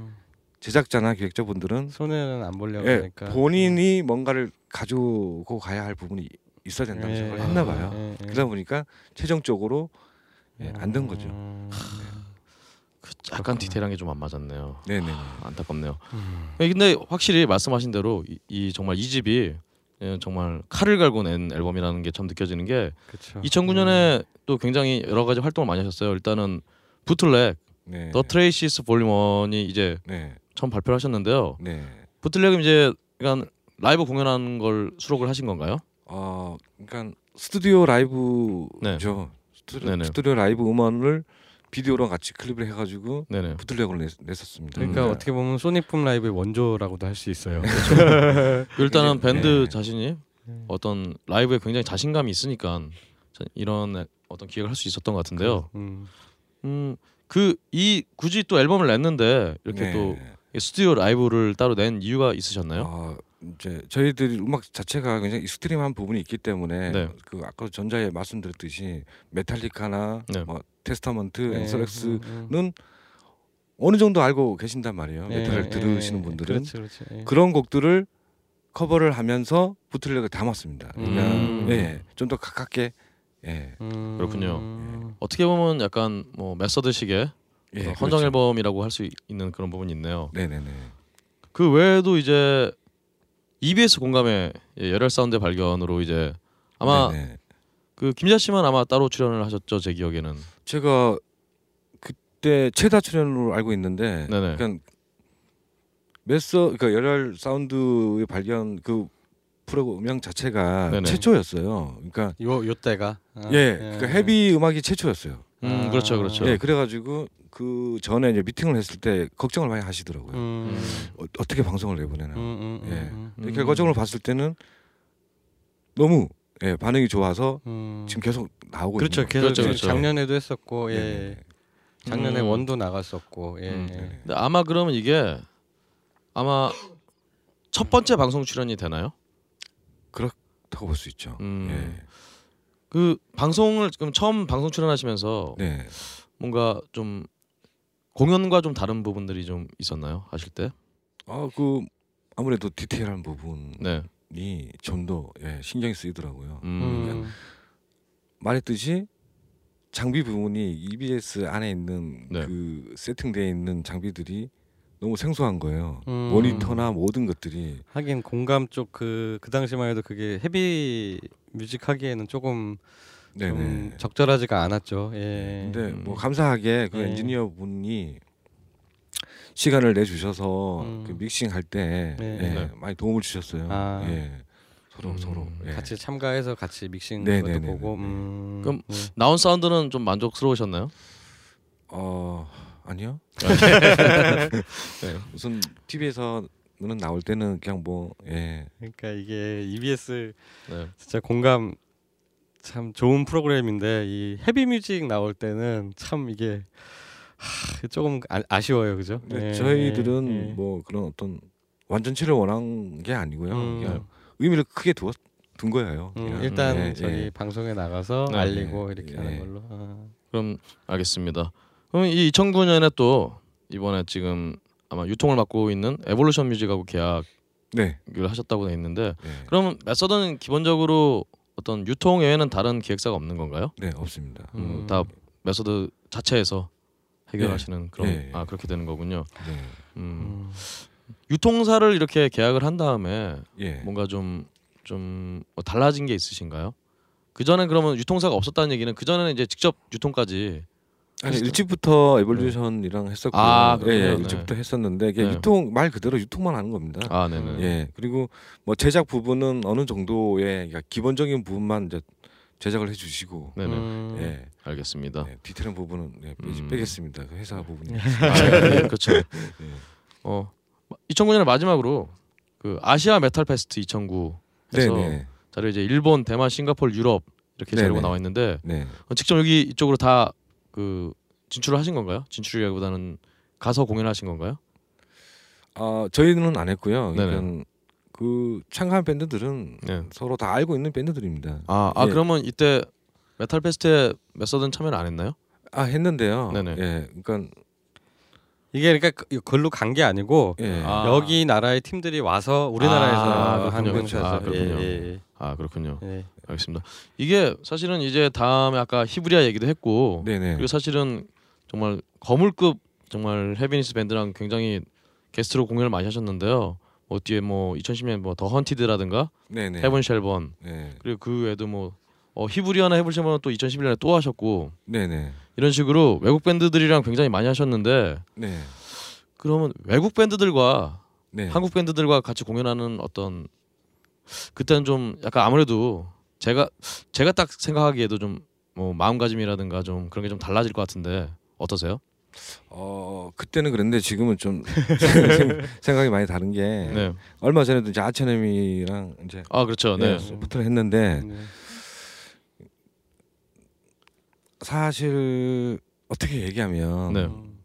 제작자나 기획자분들은 손해는 안 보려고 예, 하니까. 본인이 뭔가를 가지고 가야 할 부분이 있어야 된다고 예, 생각을 예, 했나 봐요. 예, 예. 그러다 보니까 최종적으로 예, 안 된 거죠. 음. 그 약간 디테일한 게 좀 안 맞았네요. 네네. 안타깝네요. 음. 예, 근데 확실히 말씀하신 대로 이, 이 정말 이 집이 예, 정말 칼을 갈고 낸 앨범이라는 게 참 느껴지는 게 그렇죠. 2009년에 또 굉장히 여러 가지 활동을 많이 하셨어요. 일단은 Bootleg 네. The Traces Volume 1이 이제 네. 처음 발표를 하셨는데요. 네. Bootleg은 이제 그러니까 라이브 공연하는 걸 수록을 하신 건가요? 어, 그러니까 스튜디오 라이브죠. 스튜디오, 네네. 스튜디오 라이브 음원을 비디오랑 같이 클립을 해가지고 네네. Bootleg을 냈, 냈었습니다. 그러니까 음. 어떻게 보면 소닉붐 라이브의 원조라고도 할 수 있어요. [laughs] 일단은 밴드 네. 자신이 어떤 라이브에 굉장히 자신감이 있으니까 전 이런 어떤 기획을 할 수 있었던 것 같은데요. 음. 음, 그이 굳이 또 앨범을 냈는데 이렇게 네. 또 스튜디오 라이브를 따로 낸 이유가 있으셨나요? 어, 이제 저희들이 음악 자체가 굉장히 extreme한 부분이 있기 때문에 네. 그 아까 전자에 말씀드렸듯이 메탈리카나 네. 뭐 테스타먼트, 네, 음. 어느 정도 알고 계신단 말이에요. 예, 메탈을 예, 들으시는 예, 분들은 그렇지, 그렇지. 예. 그런 곡들을 커버를 하면서 bootleg을 담았습니다. 그러니까 음. 예, 좀 더 가깝게 예, 음. 그렇군요. 어떻게 보면 약간 뭐 메서드식의 예 헌정 그렇죠. 앨범이라고 할 수 있는 그런 부분이 있네요. 네네네. 그 외에도 이제 EBS 공감의 예, 열혈 사운드 발견으로 이제 아마 네네. 그 김자 씨만 아마 따로 출연을 하셨죠 제 기억에는. 제가 그때 최다 출연으로 알고 있는데, 네네. 그러니까 메서 그러니까 열혈 사운드의 발견 그 프로 음향 자체가 네네. 최초였어요. 그러니까 요, 요 때가. 아, 예, 그러니까 헤비 음악이 최초였어요. 음 아. 그렇죠 그렇죠. 예, 그래가지고 그 전에 이제 미팅을 했을 때 걱정을 많이 하시더라고요. 음. 어, 어떻게 방송을 내보내나. 음, 음, 음, 예. 음, 근데 결과적으로 봤을 때는 너무 예, 반응이 좋아서 음. 지금 계속 나오고 그렇죠. 있는 계속 그렇죠, 그렇죠. 작년에도 했었고. 예. 작년에 음. 원도 나갔었고 예. 음. 예. 근데 아마 그러면 이게 아마 첫 번째 방송 출연이 되나요? 타고 볼 수 있죠. 음. 그 방송을 지금 처음 방송 출연하시면서 예. 네. 뭔가 좀 공연과 좀 다른 부분들이 좀 있었나요? 하실 때? 아 그 아무래도 디테일한 부분이 네. 좀더 예, 신경이 쓰이더라고요. 음. 음. 말했듯이 장비 부분이 EBS 안에 있는 네. 그 세팅되어 있는 장비들이 너무 생소한 거예요. 음. 모니터나 모든 것들이 하긴 공감 쪽 그 그 당시만 해도 그게 헤비 뮤직 하기에는 조금 네네. 좀 적절하지가 않았죠. 예. 근데 음. 뭐 감사하게 그 네. 엔지니어 분이 시간을 내 주셔서 음. 그 믹싱 할 때 네. 예, 네. 많이 도움을 주셨어요. 아. 예. 서로 음. 서로 예. 같이 참가해서 같이 믹싱 네, 것도 네, 네, 보고. 네, 네. 음. 그럼 네. 나온 사운드는 좀 만족스러우셨나요? 어 아니요. [laughs] 네. 우선 TV에서 는 나올 때는 그냥 뭐 예. 그러니까 이게 EBS 네. 진짜 공감 참 좋은 프로그램인데 이 헤비 뮤직 나올 때는 참 이게 하, 조금 아, 아쉬워요, 그죠? 근데 예, 저희들은 예. 뭐 그런 어떤 완전체를 원한 게 아니고요. 음. 그냥 의미를 크게 두었 둔 거예요. 음. 일단 예, 저기 예. 방송에 나가서 네, 알리고 네, 이렇게 예. 하는 걸로. 아. 그럼 알겠습니다. 그럼 이 2009년에 또 이번에 지금 아마 유통을 맡고 있는 에볼루션 뮤직하고 계약을 네. 하셨다고 돼 있는데 네. 그러면 메서드는 기본적으로 어떤 유통 외에는 다른 기획사가 없는 건가요? 네, 없습니다. 음, 다 메서드 자체에서 해결하시는 그런 예, 예. 아 그렇게 되는 거군요. 네. 음. 음. 유통사를 이렇게 계약을 한 다음에 예. 뭔가 좀 좀 달라진 게 있으신가요? 그 전에 그러면 유통사가 없었다는 얘기는 그 전에는 이제 직접 유통까지 아니? 일찍부터 에볼루션이랑 했었고요. 아, 예, 예, 그렇군요. 일찍부터 했었는데 이게 네. 유통 말 그대로 유통만 하는 겁니다. 아 네네. 예. 그리고 뭐 제작 부분은 어느 정도의 그러니까 기본적인 부분만 이제 제작을 해주시고 네네. 음. 예. 알겠습니다. 네, 디테일한 부분은 네, 빼, 음. 빼겠습니다. 그 회사 부분이. 아, 예, [laughs] 그렇죠. 예. 어 2009년에 마지막으로 그 아시아 메탈 페스트 2009 네, 해서 네, 자료 이제 일본, 대만, 싱가포르, 유럽 이렇게 네, 자료가 네. 나와 있는데 네. 어, 직접 여기 이쪽으로 다 그 진출을 하신 건가요? 진출이라기보다는 가서 공연하신 건가요? 아 저희는 안 했고요. 그러니까 그 참가한 밴드들은 네. 서로 다 알고 있는 밴드들입니다. 아, 아 예. 그러면 이때 메탈 페스트에 메서드는 참여를 안 했나요? 아 했는데요. 네네. 예, 그러니까 이게 그러니까 그- 걸로 간 게 아니고 예, 아. 여기 나라의 팀들이 와서 우리나라에서 아, 한 그렇군요. 거죠. 아, 그렇군요. 예, 아 그렇군요. 알겠습니다. 이게 사실은 이제 다음에 아까 히브리아 얘기도 했고 네네. 그리고 사실은 정말 거물급 정말 heaviness 밴드랑 굉장히 게스트로 공연을 많이 하셨는데요. 뭐 뒤에 뭐 2010년 뭐 더 헌티드라든가 네네. 헤븐 쉘번 네, 그리고 그 외에도 뭐 어, 히브리아나 헤븐 쉘번은 또 2011년에 또 하셨고 네네. 이런 식으로 외국 밴드들이랑 굉장히 많이 하셨는데 네, 그러면 외국 밴드들과 네. 한국 밴드들과 같이 공연하는 어떤 그때는 좀 약간 아무래도 제가 제가 딱 생각하기에도 좀 뭐 마음가짐이라든가 좀 그런 게 좀 달라질 것 같은데 어떠세요? 어 그때는 그랬는데 지금은 좀 생- [laughs] 생각이 많이 다른 게 네. 얼마 전에도 이제 아체네미랑 이제 아 그렇죠. 네. 예, 소프트를 했는데 네. 사실 어떻게 얘기하면 네. 음.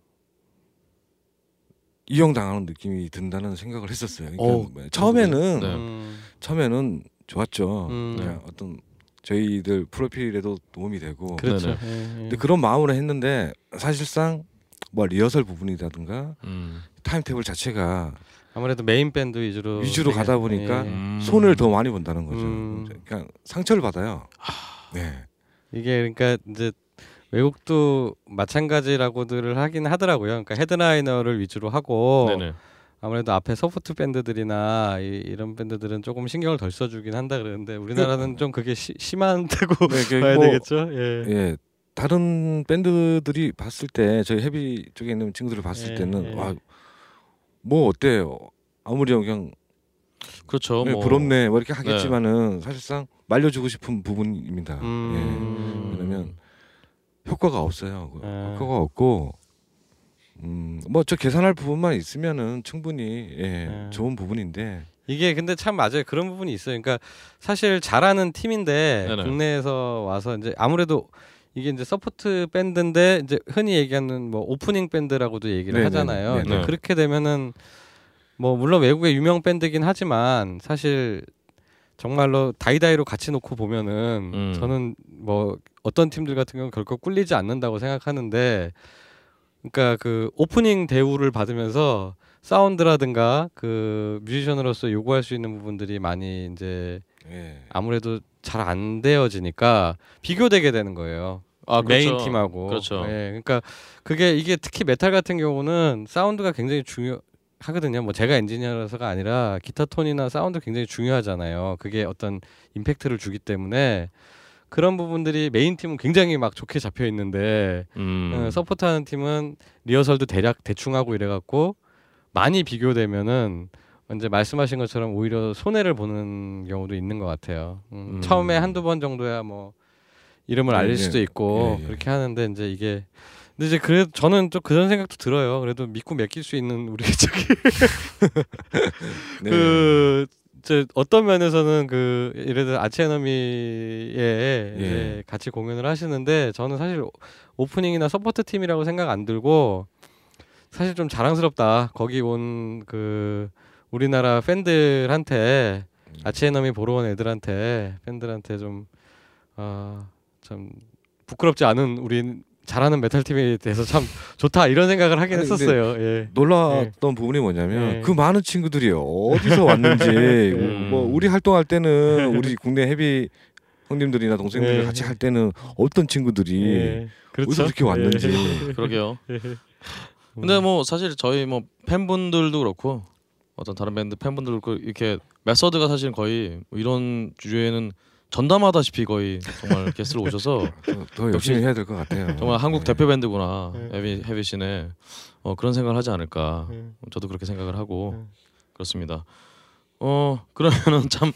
이용 당하는 느낌이 든다는 생각을 했었어요. 그러니까 어, 뭐 처음에는 네. 음. 처음에는 좋았죠. 음. 그냥 어떤 저희들 프로필에도 도움이 되고. 그렇죠. 네네. 예, 예. 근데 그런 마음으로 했는데 사실상 뭐 리허설 부분이라든가 음. 타임테이블 자체가 아무래도 메인 밴드 위주로 위주로 가다 보니까 예. 음. 손해를 더 많이 본다는 거죠. 음. 그냥 상처를 받아요. 네. 이게 그러니까 이제 외국도 마찬가지라고들을 하긴 하더라고요. 그러니까 headliner를 위주로 하고 네네. 아무래도 앞에 support 밴드들이나 이, 이런 밴드들은 조금 신경을 덜 써주긴 한다 그러는데 우리나라는 좀 그게 시, 심하다고 [laughs] 네, 그 봐야 뭐, 되겠죠. 예. 예. 다른 밴드들이 봤을 때 저희 헤비 쪽에 있는 친구들을 봤을 예, 때는 예. 와뭐 어때요? 아무리 그냥 그렇죠. 네, 뭐 부럽네 뭐 이렇게 하겠지만은 사실상 말려주고 싶은 부분입니다. 예. 음. 왜냐면 효과가 없어요. 그 아. 효과가 없고 음, 뭐 저 계산할 부분만 있으면은 충분히 예, 아. 좋은 부분인데 이게 근데 참 맞아요. 그런 부분이 있어요. 그러니까 사실 잘하는 팀인데 네네. 국내에서 와서 이제 아무래도 이게 이제 support 밴드인데 이제 흔히 얘기하는 뭐 오프닝 밴드라고도 얘기를 네네네. 하잖아요. 네네. 근데 그렇게 되면은 뭐 물론 외국의 유명 밴드긴 하지만 사실 정말로 다이다이로 같이 놓고 보면은 음. 저는 뭐 어떤 팀들 같은 경우는 결코 꿀리지 않는다고 생각하는데 그러니까 그 오프닝 대우를 받으면서 사운드라든가 그 뮤지션으로서 요구할 수 있는 부분들이 많이 이제 예. 아무래도 잘 안 되어지니까 비교되게 되는 거예요. 아, 메인 그렇죠. 팀하고. 그렇죠. 예, 그러니까 그게 이게 특히 메탈 같은 경우는 사운드가 굉장히 중요 하거든요. 뭐 제가 엔지니어라서가 아니라 기타 톤이나 사운드 굉장히 중요하잖아요. 그게 어떤 임팩트를 주기 때문에 그런 부분들이 메인 팀은 굉장히 막 좋게 잡혀 있는데 음. 어, support하는 팀은 리허설도 대략 대충 하고 이래갖고 많이 비교되면은 이제 말씀하신 것처럼 오히려 손해를 보는 경우도 있는 것 같아요. 음, 음. 처음에 한두 번 정도야 뭐 이름을 예, 알릴 예. 수도 있고 예, 예. 그렇게 하는데 이제 이게 근데 이제 그래도 저는 좀 그런 생각도 들어요. 그래도 믿고 맡길 수 있는 우리 [laughs] 저기 [laughs] 네. 그 이제 어떤 면에서는 그 예를 들어 아치에너미에 이제 같이 공연을 하시는데 저는 사실 오- 오프닝이나 support 팀이라고 생각 안 들고 사실 좀 자랑스럽다. 거기 온 그 우리나라 팬들한테 아치에너미 보러 온 애들한테 팬들한테 좀 아참 부끄럽지 않은 우리 잘하는 메탈 팀에 대해서 참 좋다 이런 생각을 하긴 아니, 했었어요. 예. 놀랐던 부분이 뭐냐면 예. 그 많은 친구들이 어디서 왔는지 음. [laughs] 뭐 우리 활동할 때는 우리 국내 헤비 형님들이나 동생들이 예. 같이 할 때는 어떤 친구들이 예. 어디서 그렇게 왔는지 [laughs] 예. 그러게요. 음. 근데 뭐 사실 저희 뭐 팬분들도 그렇고 어떤 다른 밴드 팬분들도 그렇고 이렇게 메서드가 사실 거의 뭐 이런 주제에는 전담하다시피 거의 정말 게스트로 오셔서 더, 더 열심히 해야 될 것 같아요. 정말 한국 네. 대표 밴드구나 네. 헤비 헤비신에 어, 그런 생각을 하지 않을까 네. 저도 그렇게 생각을 하고 네. 그렇습니다. 어 그러면은 [laughs] 참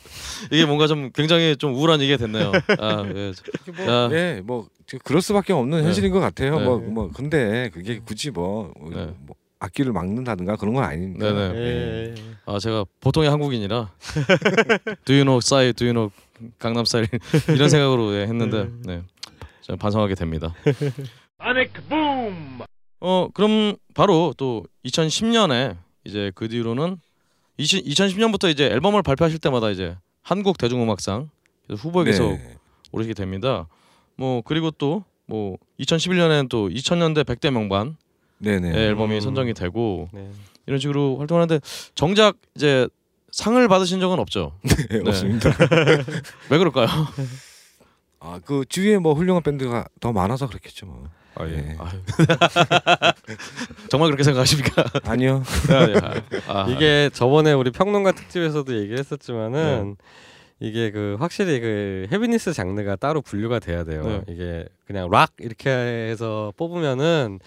이게 뭔가 좀 굉장히 좀 우울한 얘기가 됐네요. 아, 예. 야, 예, 뭐 그럴 수밖에 없는 네. 현실인 것 같아요. 네. 뭐, 뭐 근데 그게 굳이 뭐, 네. 뭐 악기를 막는다든가 그런 건 아니니까. 네네. 예. 아 제가 보통의 한국인이라 [laughs] Do you know 싸이, Do you know 강남 스타일 [laughs] 이런 생각으로 예, 했는데 네, 좀 반성하게 됩니다. 어 그럼 바로 또 2010년에 이제 그 뒤로는 20, 2010년부터 이제 앨범을 발표하실 때마다 이제 한국 대중음악상 후보에 계속 네. 오르시게 됩니다. 뭐 그리고 또 뭐 2011년에는 또 2000년대 100대 명반 네네. 의 앨범이 음. 선정이 되고 네. 이런 식으로 활동하는데 정작 이제 상을 받으신 적은 없죠. [laughs] 네, 없습니다. [laughs] 왜 그럴까요? 아, 그 주위에 뭐 훌륭한 밴드가 더 많아서 그렇겠죠. 뭐. 아, 예. 아유. [laughs] 정말 그렇게 생각하십니까? 아니요. 아, 예. 아, 이게 저번에 우리 평론가 특집에서도 얘기를 했었지만은 이게 그 확실히 그 heaviness 장르가 따로 분류가 돼야 돼요. 네. 이게 그냥 락 이렇게 해서 뽑으면은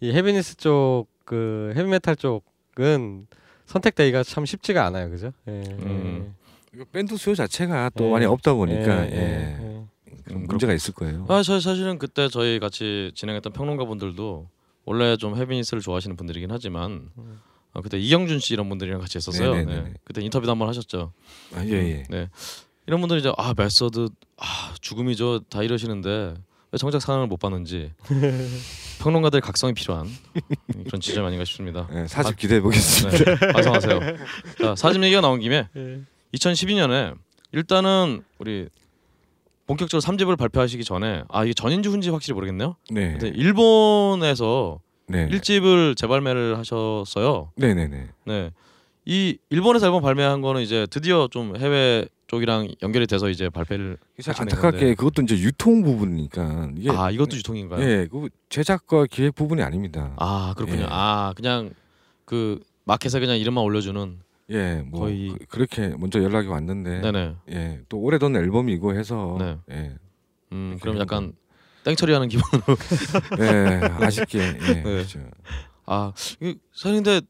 이 heaviness 쪽 그 헤비메탈 쪽은 선택되기가 참 쉽지가 않아요, 그죠? 예. 음. 이거 밴드 수요 자체가 또 예. 많이 없다 예, 보니까 예, 예. 예. 그런 문제가 있을 거예요. 아, 저 사실은 그때 저희 같이 진행했던 평론가 분들도 원래 좀 헤비니스를 좋아하시는 분들이긴 하지만 음. 어, 그때 이영준 씨 이런 분들이랑 같이 했었어요. 네네네네. 네. 그때 인터뷰도 한번 하셨죠. 아, 예, 예. 네. 이런 분들이 이제 아 메서드 아 죽음이죠 다 이러시는데 왜 정작 상을 못 받는지 [laughs] 평론가들 각성이 필요한 그런 지점 아닌가 싶습니다. 예, 사집 기대해 보겠습니다. 네, 반성하세요. 자 사진 얘기가 나온 김에 예. 2012년에 일단은 우리 본격적으로 3집을 발표하시기 전에 아 이게 전인지 후인지 확실히 모르겠네요. 네. 근데 일본에서 네. 1집을 재발매를 하셨어요. 네, 네, 네. 네. 이 일본에서 앨범 발매한 거는 이제 드디어 좀 해외 쪽이랑 연결이 돼서 이제 발표를 참 하시는 안타깝게 건데. 그것도 이제 유통 부분이니까 이게 아 이것도 유통인가요? 예, 그 제작과 기획 부분이 아닙니다. 아 그렇군요. 예. 아 그냥 그 마켓에 그냥 이름만 올려주는. 예, 뭐 거의- 그, 렇게 먼저 연락이 왔는데 네네. 예, 또 오래된 앨범이고 해서 네. 예, 음 그럼 된 약간 땡처리하는 기분으로. [laughs] 예, 아쉽게 예, 네. 그렇죠. 아 사실 근데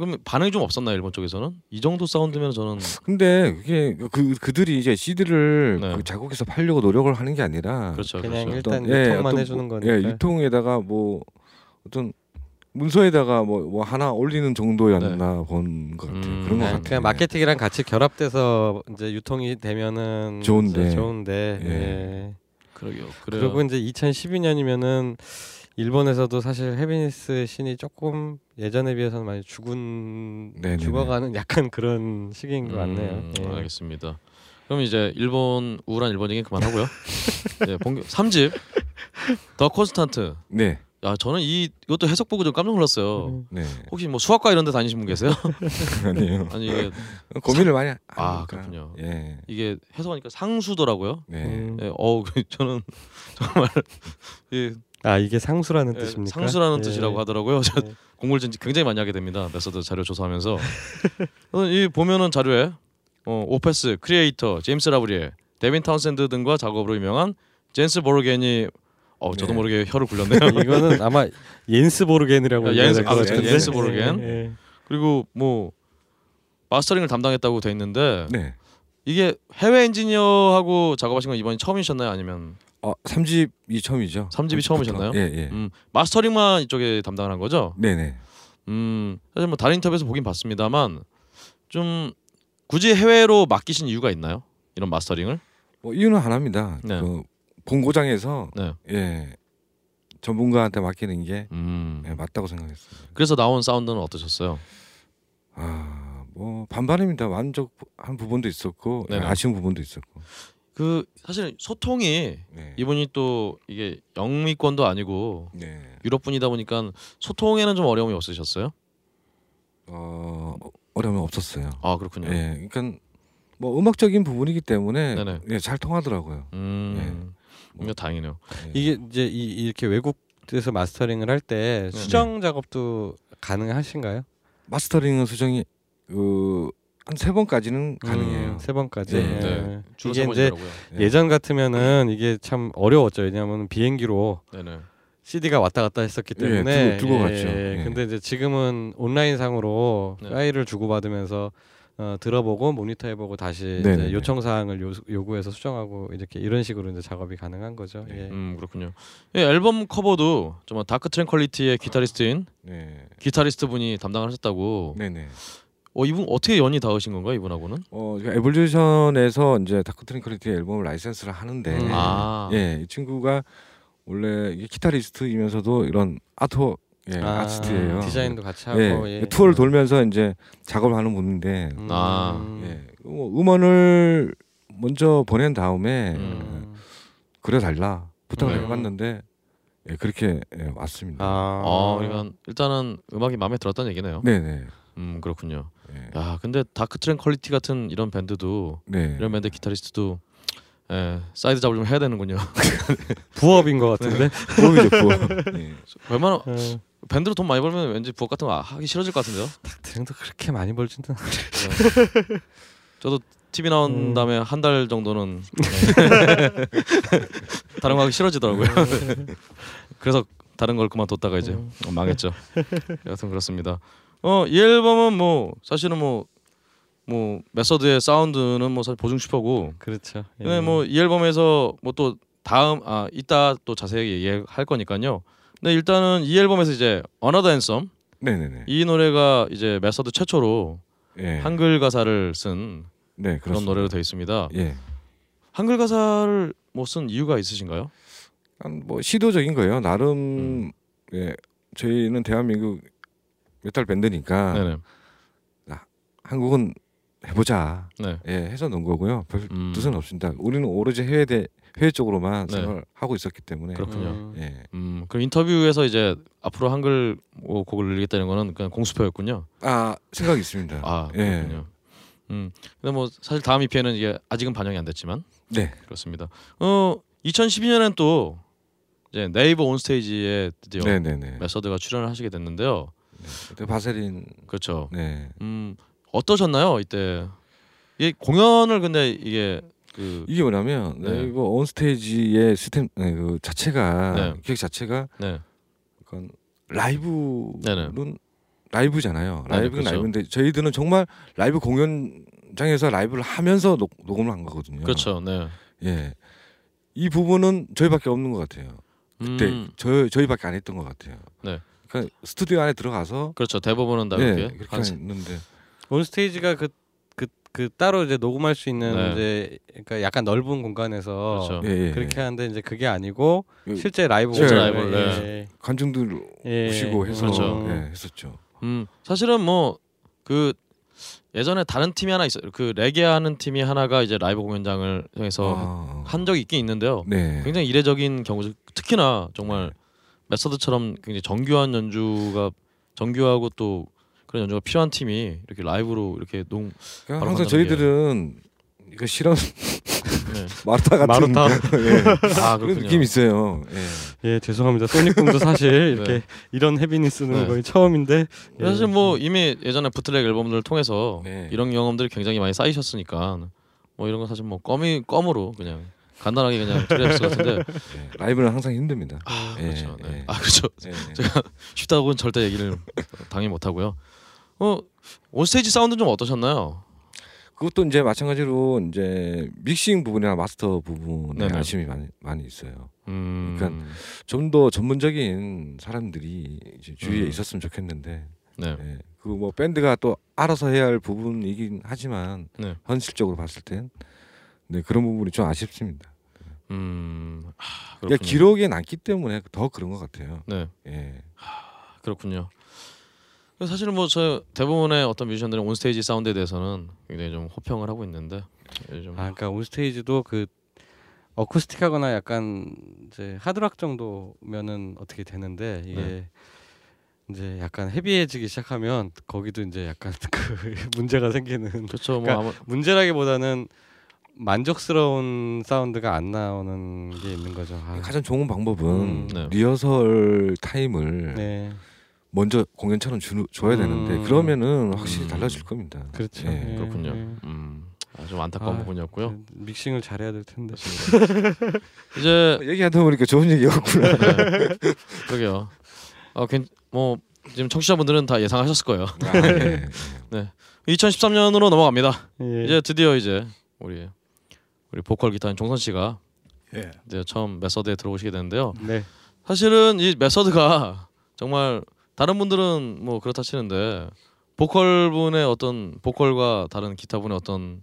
그럼 반응이 좀 없었나 요 일본 쪽에서는? 이 정도 사운드면 저는 근데 그게 그 그들이 이제 CD를 네. 그 자국에서 팔려고 노력을 하는 게 아니라 그렇죠. 그냥 그렇죠. 일단 어떤- 예, 유통만 어떤 해주는 뭐- 거니까. 예, 유통에다가 뭐 어떤 문서에다가 뭐, 뭐 하나 올리는 정도였나 본것 같아요. 음, 그런 것 네, 같아요. 그냥 마케팅이랑 같이 결합돼서 이제 유통이 되면은 좋은데. 좋은데 예. 예. 그러게요. 그래요. 그리고 이제 2012년이면은 일본에서도 사실 헤비니스 신이 조금 예전에 비해서는 많이 죽은 네네네. 죽어가는 약간 그런 시기인 것 같네요. 음, 예. 알겠습니다. 그럼 이제 일본 우울한 일본 얘기 그만하고요. [laughs] 네, 본격 3집 The Constant. 네. 야 저는 이 이것도 해석 보고 좀 깜짝 놀랐어요. 음. 네. 혹시 뭐 수학과 이런 데 다니신 분 계세요? [laughs] 아니에요. [laughs] 아니 이게 고민을 많이 아. 그렇군요. 예. 이게 해석하니까 상수더라고요. 네. 음. 예, 어우 저는 정말 예, 아 이게 상수라는 예, 뜻입니까? 상수라는 예. 뜻이라고 하더라고요. 저 예. 공부를 진짜 굉장히 많이 하게 됩니다. 메서드 자료 조사하면서 어, 이 보면은 자료에 어, 오페스, 크리에이터, 제임스 라브리에, 데빈 타운샌드 등과 작업으로 유명한 젠스 보르겐이 어 저도 네. 모르게 혀를 굴렸네요. [laughs] 이거는 아마 옌스 보르겐이라고 옌스- 아. 옌스 보르겐. 예, 예. 그리고 뭐 mastering을 담당했다고 돼 있는데 네. 이게 해외 엔지니어하고 작업하신 건 이번이 처음이셨나요? 아니면 어, 3집이 처음이죠. 3집이 처음이셨나요? 예, 예. 음, mastering만 이쪽에 담당을 한 거죠? 네, 네. 음 사실 뭐 다른 인터뷰에서 보긴 봤습니다만 좀 굳이 해외로 맡기신 이유가 있나요? 이런 마스터링을? 뭐 이유는 하나입니다. 네. 그 본고장에서 네. 예. 전문가한테 맡기는 게 음. 예, 맞다고 생각했습니다. 그래서 나온 사운드는 어떠셨어요? 아, 뭐 반반입니다. 만족한 부분도 있었고 예, 네네. 아쉬운 부분도 있었고. 그 사실 소통이 네. 이분이 또 이게 영미권도 아니고 네. 유럽 분이다 보니까 소통에는 좀 어려움이 없으셨어요? 어, 어려움이 없었어요. 아 그렇군요. 예. 그러니까 뭐 음악적인 부분이기 때문에 네네. 예, 잘 통하더라고요. 음, 뭐- 뭔가 다행이네요. 예. 이게 이제 이, 이렇게 외국에서 마스터링을 할 때 수정 작업도 가능하신가요? 마스터링은 수정이 그 한 세 번까지는 가능해요. 음, 세 번까지. 네, 예. 네. 주로 이게 세 이제. 예. 예전 같으면은 이게 참 어려웠죠. 왜냐하면 비행기로 네네. CD가 왔다 갔다 했었기 예, 때문에 들고- 들고 갔죠. 예, 예. 근데 이제 지금은 온라인 상으로 네. 파일을 주고 받으면서 어, 들어보고 모니터해보고 다시. 이제 요청 사항을 요, 요구해서 수정하고 이렇게 이런 식으로 이제 작업이 가능한 거죠. 네. 예. 음 그렇군요. 예, 앨범 커버도 좀 다크 트랭퀄리티의 기타리스트인 네. 기타리스트 분이 담당을 하셨다고. 네, 네. 어 이분 어떻게 연이 닿으신 건가요 이분하고는? 어, 에볼루션에서 이제 다크 트랭퀄리티 앨범을 라이센스를 하는데 음. 아. 예, 이 친구가 원래 이게 기타리스트이면서도 이런 아트 예, 아, 아티스트예요. 디자인도 같이 하고 예, 예. 투어를 돌면서 이제 작업을 하는 분인데 음. 아, 예, 뭐 음원을 먼저 보낸 다음에 음. 그려달라 부탁을 네. 해봤는데 예, 그렇게 예, 왔습니다. 아, 어, 그러니까 일단은 음악이 마음에 들었다는 얘기네요. 네네. 음 그렇군요. 예. 야 근데 다크 트랭퀄리티 같은 이런 밴드도 네. 이런 밴드 기타리스트도 예, 사이드 작업을 좀 해야 되는군요. [laughs] 부업인 것 같은데. 부업이죠 부업. 예. 얼마나 어, 밴드로 돈 많이 벌면 왠지 부업 같은 거 하기 싫어질 것 같은데요. 드림도 그렇게 많이 벌지는. 예. 저도 TV 나온 음. 다음에 한 달 정도는 예. [laughs] 다른 거 하기 싫어지더라고요. 그래서 다른 걸 그만뒀다가 이제 음. 어, 망했죠. 여하튼 그렇습니다. 어이 앨범은 뭐 사실은 뭐뭐 메서드의 사운드는 뭐 사실 보증 수표고 그렇죠. 예. 근데 뭐 이 앨범에서 뭐 또 다음 아 이따 또 자세하게 얘기할 거니까요. 근데 일단은 이 앨범에서 이제 Another Anthem 네네네. 이 노래가 이제 메서드 최초로 예. 한글 가사를 쓴 네 그런. 노래로 되어 있습니다. 예. 한글 가사를 뭐 쓴 이유가 있으신가요? 한뭐 시도적인 거예요. 나름 음. 예 저희는 대한민국 메탈 밴드니까 네네. 한 곡은 해보자 네. 예 해서 넣은 거고요. 별 음. 뜻은 없습니다. 우리는 오로지 해외 대 해외 쪽으로만 네. 생각을 하고 있었기 때문에 그렇군요. 음. 예. 음, 그 인터뷰에서 이제 앞으로 한글 뭐 곡을 늘리겠다는 거는 그냥 공수표였군요. 아 생각이 있습니다. 아, 예. 그렇군요. 음. 근데 뭐 사실 다음 EP에는 이게 아직은 반영이 안 됐지만 네. 그렇습니다. 어, 2012년엔 또 이제 네이버 온스테이지에 드디어 네네네. 메서드가 출연을 하시게 됐는데요. 그때 바세린 그렇죠. 네. 음, 어떠셨나요 이때? 이 공연을 근데 이게 그 이게 뭐냐면 네. 네이버 온스테이지의 시스템 네, 그 자체가 네. 기획 자체가 네, 약간 라이브는 네네. 라이브잖아요. 네네, 라이브는 그렇죠. 라이브인데 저희들은 정말 라이브 공연장에서 라이브를 하면서 녹, 녹음을 한 거거든요. 그렇죠. 네. 예. 이 부분은 저희밖에 없는 것 같아요. 그때 음, 저 저희밖에 안 했던 것 같아요. 네. 그러니까 스튜디오 안에 들어가서 그렇죠. 대부분은 다 예, 이렇게 그렇게 한 했는데 온 스테이지가 그, 그 그 따로 이제 녹음할 수 있는 네. 이제 그러니까 약간 넓은 공간에서 그렇죠. 예, 예. 그렇게 하는데 이제 그게 아니고 예. 실제 라이브 실제 공연을, 라이브를, 예, 관중들 예, 오시고 해서 그렇죠. 예, 했었죠. 음 사실은 뭐 그 예전에 다른 팀이 하나 있어요. 그 레게 하는 팀이 하나가 이제 라이브 공연장을 통해서 아, 한 적이 있긴 있는데요. 네. 굉장히 이례적인 경우죠. 특히나 정말 메서드처럼 굉장히 정교한 연주가 정교하고 또 그런 연주가 필요한 팀이 이렇게 라이브로 이렇게 농 항상 저희들은 이거 실험 네. [laughs] 마르타 같은 마르타. 예. 아 그런. 느낌 있어요. 예. 예, 죄송합니다. 소닉붐도 사실 [laughs] 이렇게 이런 헤비니스는 네. 거의 처음인데 예. 사실 뭐 이미 예전에 부트렉 앨범들을 통해서 네. 이런 경험들이 굉장히 많이 쌓이셨으니까 뭐 이런 거 사실 뭐 껌이 껌으로 그냥 간단하게 그냥 처리할 것 같은데 예. 라이브는 항상 힘듭니다. 아 예, 그렇죠. 네. 예. 아 그렇죠. 예. 제가 쉽다고는 절대 얘기를 당연히 못 하고요. 어 온스테이지 사운드 좀 어떠셨나요? 그것도 이제 마찬가지로 이제 믹싱 부분이나 마스터 부분에 네네. 아쉬움이 많이 많이 있어요. 음, 그러니까 좀 더 전문적인 사람들이 이제 주위에 음. 있었으면 좋겠는데 네. 예. 그뭐 밴드가 또 알아서 해야 할 부분이긴 하지만 네. 현실적으로 봤을 땐 네, 그런 부분이 좀 아쉽습니다. 음, 아, 그러니까. 기록에 남기 때문에 더 그런 것 같아요. 네, 예. 그렇군요. 사실은 뭐 저 대부분의 어떤 뮤지션들은 온스테이지 사운드에 대해서는 굉장히 좀 호평을 하고 있는데 예, 좀 아, 그러니까 온스테이지도 그 어쿠스틱하거나 약간 이제 하드락 정도면은 어떻게 되는데 이게 네. 이제 약간 헤비해지기 시작하면 거기도 이제 약간 [laughs] 그 문제가 생기는 그렇죠. 뭐 그러니까 아마 문제라기보다는 만족스러운 사운드가 안 나오는 게 있는 거죠. 아, 가장 좋은 방법은 음, 네. 리허설 타임을 네, 먼저 공연처럼 주, 줘야 되는데 음. 그러면은 확실히 음. 달라질 겁니다. 그렇죠. 예. 예, 그렇군요. 예. 음, 아주 안타까운 아, 부분이었고요. 그 믹싱을 잘해야 될 텐데. 이제 [laughs] 얘기하다 보니까 좋은 얘기였구나. 네. 그러게요. 어, 괜, 뭐 지금 청취자분들은 다 예상하셨을 거예요. 아, [laughs] 예. 2013년으로 넘어갑니다. 예. 이제 드디어 이제 우리 우리 보컬 기타인 종선 씨가 예. 이제 처음 메서드에 들어오시게 되는데요. 네. 사실은 이 메서드가 정말 다른 분들은 뭐 그렇다 치는데 보컬 분의 어떤 보컬과 다른 기타 분의 어떤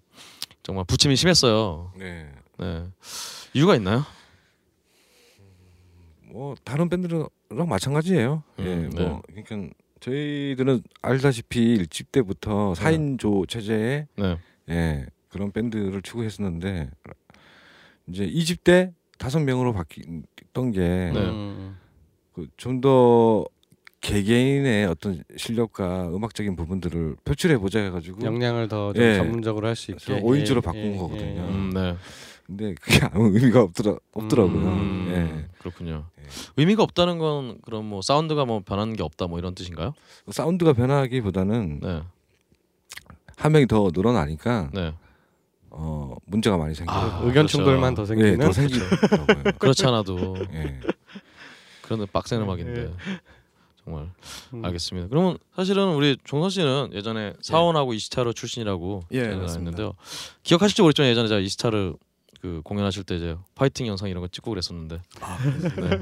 정말 부침이 심했어요. 네. 네. 이유가 있나요? 뭐 다른 밴드랑 마찬가지예요. 음, 예. 네. 뭐 그러니까 저희들은 알다시피 일집 때부터 4인조 체제에 네. 예, 그런 밴드를 추구했었는데 이제 2집 때 다섯 명으로 바뀌던 게 네. 음, 좀더 개개인의 어떤 실력과 음악적인 부분들을 표출해 보자 해가지고 역량을 더좀 예. 전문적으로 할 수 있게 그래서 오인조로 예, 바꾼 예, 거거든요. 예. 음, 네. 근데 그게 아무 의미가 없더라 없더라고요. 음, 예. 그렇군요. 예. 의미가 없다는 건 그럼 뭐 사운드가 뭐 변하는 게 없다 뭐 이런 뜻인가요? 사운드가 변하기보다는 네. 한 명이 더 늘어나니까 네. 어, 문제가 많이 생겨요. 아, 의견 그렇죠. 충돌만 더 예, 생기는 더 생기더라고요. [laughs] 그렇지 않아도 예. 그런 빡센 음악인데 정말 음. 알겠습니다. 그러면 사실은 우리 종선 씨는 예전에 사원하고 이스타르 출신이라고 예. 했는데요. 기억하실지 모르겠지만 예전에 제가 이스타르 그 공연하실 때 이제 파이팅 영상 이런 거 찍고 그랬었는데 네.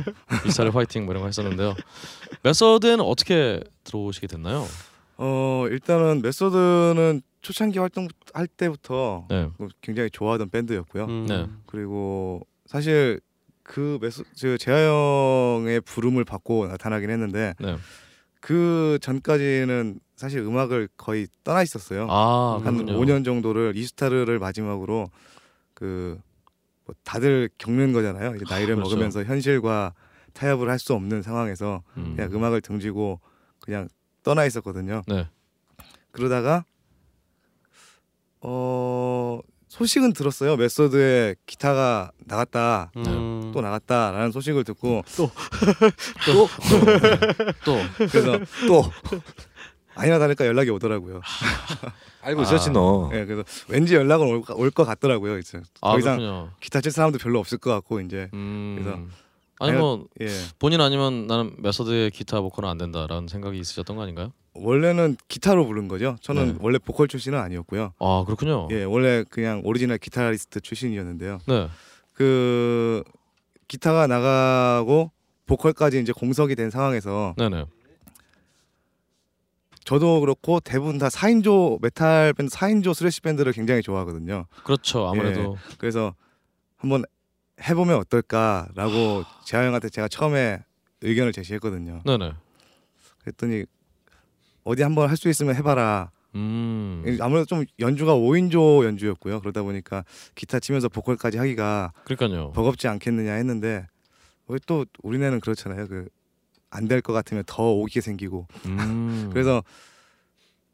이스타르 파이팅 뭐 이런 거 했었는데요. 메서드에는 어떻게 들어오시게 됐나요? 어 일단은 메소드는 초창기 활동 할 때부터 네. 뭐 굉장히 좋아하던 밴드였고요. 음. 네. 그리고 사실 그 메소 저 재하 형의 부름을 받고 나타나긴 했는데 네. 그 전까지는 사실 음악을 거의 떠나 있었어요. 아, 한 그렇군요. 5년 정도를 이스타르를 마지막으로 그 뭐 다들 겪는 거잖아요. 이제 나이를 그렇죠. 먹으면서 현실과 타협을 할 수 없는 상황에서 음. 그냥 음악을 등지고 그냥 떠나 있었거든요. 네. 그러다가 어 소식은 들었어요. 메소드의 기타가 나갔다. 음. 또 나갔다라는 소식을 듣고 또 그래서 또 아니나 다를까 연락이 오더라고요. 알고 있었지 너. 예, 그래서 왠지 연락은 올것 같더라고요. 이제 아, 더 이상 그렇군요. 기타 칠 사람도 별로 없을 것 같고 이제 음. 그래서 아니 뭐 예 본인 아니면 나는 메서드의 기타 보컬은 안 된다라는 생각이 있으셨던 거 아닌가요? 원래는 기타로 부른 거죠. 저는 네. 원래 보컬 출신은 아니었고요. 아 그렇군요. 예, 원래 그냥 오리지널 기타리스트 출신이었는데요. 네. 그 기타가 나가고 보컬까지 이제 공석이 된 상황에서 네네. 저도 그렇고 대부분 다 4인조 메탈 밴드 4인조 thrash 밴드를 굉장히 좋아하거든요. 그렇죠. 아무래도 그래서 한번 해보면 어떨까라고 재하 형한테 제가 처음에 의견을 제시했거든요. 네네. 그랬더니 어디 한번 할 수 있으면 해봐라. 음. 아무래도 좀 연주가 5인조 연주였고요. 그러다 보니까 기타 치면서 보컬까지 하기가 그러니까요. 버겁지 않겠느냐 했는데 왜또 우리네는 그렇잖아요. 그 안 될 것 같으면 더 오게 생기고 음. [laughs] 그래서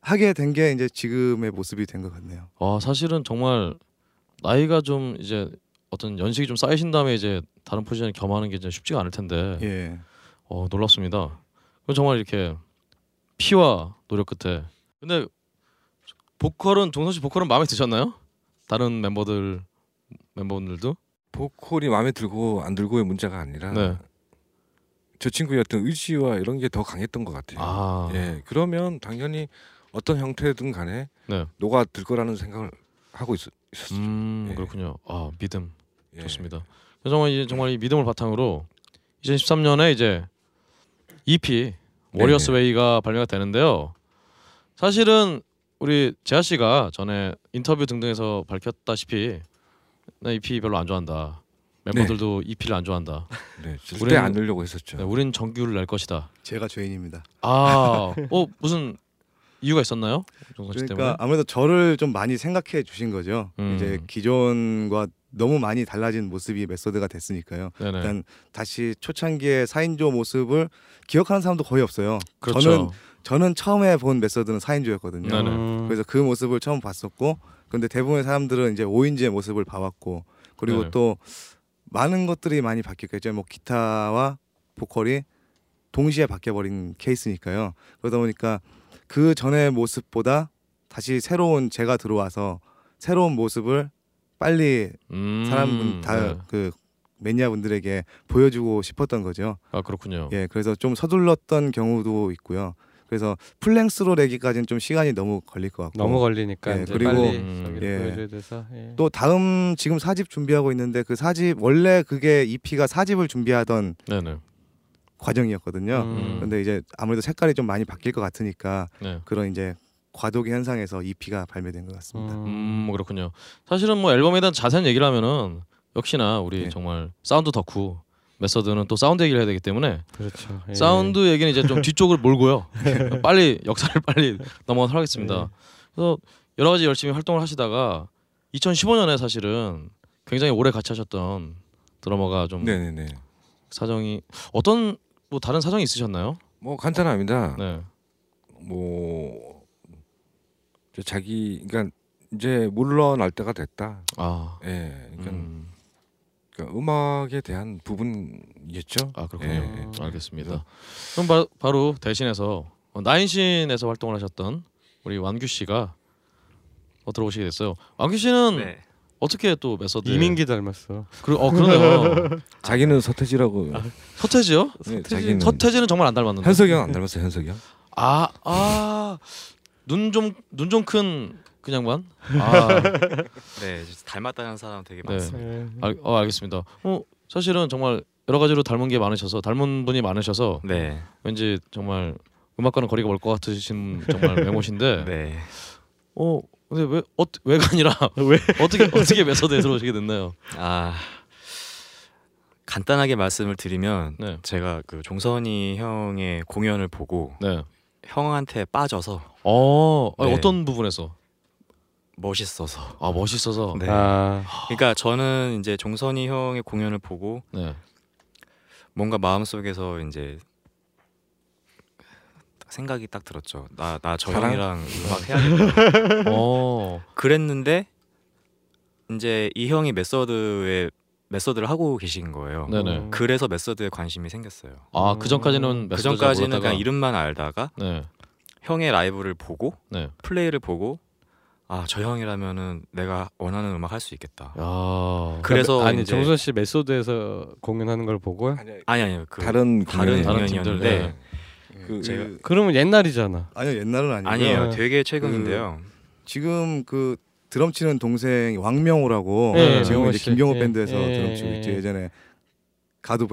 하게 된 게 이제 지금의 모습이 된 것 같네요. 와 사실은 정말 나이가 좀 이제 어떤 연식이 좀 쌓이신 다음에 이제 다른 포지션을 겸하는 게 이제 쉽지가 않을 텐데 예. 어 놀랍습니다. 그럼 정말 이렇게 피와 노력 끝에 근데 보컬은 종선 씨 보컬은 마음에 드셨나요? 다른 멤버들 멤버분들도 보컬이 마음에 들고 안 들고의 문제가 아니라 네. 저 친구의 어떤 의지와 이런 게 더 강했던 것 같아요. 아 예, 그러면 당연히 어떤 형태든 간에 네. 녹아 들 거라는 생각을 하고 있, 었죠 음 예. 그렇군요. 아 믿음 예. 좋습니다. 그래서 정말 이제 정말 이 믿음을 바탕으로 2013년에 이제 EP 워리어스. 웨이가 발매가 되는데요. 사실은 우리 재하 씨가 전에 인터뷰 등등에서 밝혔다시피 나 EP 별로 안 좋아한다. 멤버들도 EP를 안 좋아한다. 네, 절대 안 들려고 했었죠. 네, 우린 정규를 낼 것이다. 제가 죄인입니다. 아, 어 무슨 이유가 있었나요? 그러니까 때문에? 아무래도 저를 좀 많이 생각해 주신 거죠. 음. 이제 기존과 너무 많이 달라진 모습이 메소드가 됐으니까요. 네네. 일단 다시 초창기의 4인조 모습을 기억하는 사람도 거의 없어요. 그렇죠. 저는 저는 처음에 본 메소드는 4인조였거든요. 네네. 음. 그래서 그 모습을 처음 봤었고 근데 대부분의 사람들은 이제 5인지의 모습을 봐왔고 그리고 네네. 또 많은 것들이 많이 바뀌었겠죠. 뭐 기타와 보컬이 동시에 바뀌어버린 케이스니까요. 그러다 보니까 그 전의 모습보다 다시 새로운 제가 들어와서 새로운 모습을 빨리 음, 사람분 네. 다그 매니아 분들에게 보여주고 싶었던 거죠. 아 그렇군요. 예, 그래서 좀 서둘렀던 경우도 있고요. 그래서 full-length로 내기까지는 좀 시간이 너무 걸릴 것 같고 너무 걸리니까 예, 이제 그리고- 빨리 음, 예. 보여줘야 돼서 예. 또 다음 지금 사집 준비하고 있는데 그 사집 원래 그게 EP가 사집을 준비하던 네네. 과정이었거든요. 음. 근데 이제 아무래도 색깔이 좀 많이 바뀔 것 같으니까 네. 그런 이제 과도기 현상에서 EP가 발매된 것 같습니다. 음. 음 그렇군요. 사실은 뭐 앨범에 대한 자세한 얘기를 하면은 역시나 우리 예. 정말 사운드 덕후 메서드는 또 사운드 얘기를 해야 되기 때문에 그렇죠. 예. 사운드 얘기는 이제 좀 [laughs] 뒤쪽으로 몰고요. 빨리 역사를 [laughs] 빨리 넘어가도록 하겠습니다. 네. 그래서 여러 가지 열심히 활동을 하시다가 2015년에 사실은 굉장히 오래 같이 하셨던 드러머가 좀 네네네. 사정이 어떤 뭐 다른 사정이 있으셨나요? 뭐 간단합니다. 네. 뭐저 자기 그러니까 이제 물러날 때가 됐다. 아. 예, 그러니까 음. 그러니까 음악에 대한 부분이겠죠. 아 그렇군요. 예, 예. 알겠습니다. 그럼 바, 바로 대신해서 어, 나인신에서 활동을 하셨던 우리 완규 씨가 어, 들어오시게 됐어요. 완규 씨는 네. 어떻게 또 메서드 이민기 닮았어. 그, 어 그러네요. [laughs] 자기는 서태지라고. 서태지요? 네, 자기는 서태지 는 정말 안 닮았는데. 현석이 형 안 닮았어요. 현석이 형. 아, 아. 눈 좀 눈 좀 큰 그냥만. 아, 네, 닮았다는 사람 되게 네. 많습니다. 예. 알, 어, 알겠습니다. 어, 사실은 정말 여러 가지로 닮은 게 많으셔서 닮은 분이 많으셔서 네, 왠지 정말 음악과는 거리가 멀 것 같으신 정말 외모신데. [laughs] 네. 어, 근데 왜 어, 왜가 아니라 [laughs] 왜 어떻게 어떻게 메서드에 들어오시게 됐나요? 아 간단하게 말씀을 드리면 네. 제가 그 종선이 형의 공연을 보고 네. 형한테 빠져서 어, 네. 어떤 부분에서? 멋있어서. 아, 멋있어서. 네. 아, 그러니까 저는 이제 종선이 형의 공연을 보고 네. 뭔가 마음속에서 이제 생각이 딱 들었죠. 나 나 저? 형이랑 음악 해야겠다. 어. 그랬는데 이제 이 형이 메서드에 메서드를 하고 계신 거예요. 네네. 음. 그래서 메서드에 관심이 생겼어요. 아, 그 전까지는 그 메서드 전까지는 잘 그냥 이름만 알다가 네. 형의 라이브를 보고 네. 플레이를 보고 아 저 형이라면은 내가 원하는 음악 할 수 있겠다. 야. 그래서 아니 이제- 정선 씨 메소드에서 공연하는 걸 보고요? 아니, 아니 아니요 그 다른 다른 공연이었는데 그 제가- 그러면 옛날이잖아. 아니요 옛날은 아니고요. 아니에요. 네. 되게 최근인데요. 지금 그 드럼 치는 동생 왕명호라고 네, 지금 명호 이제 씨. 김경호 예, 밴드에서 예, 드럼 치고 예, 있죠. 예. 예전에 가드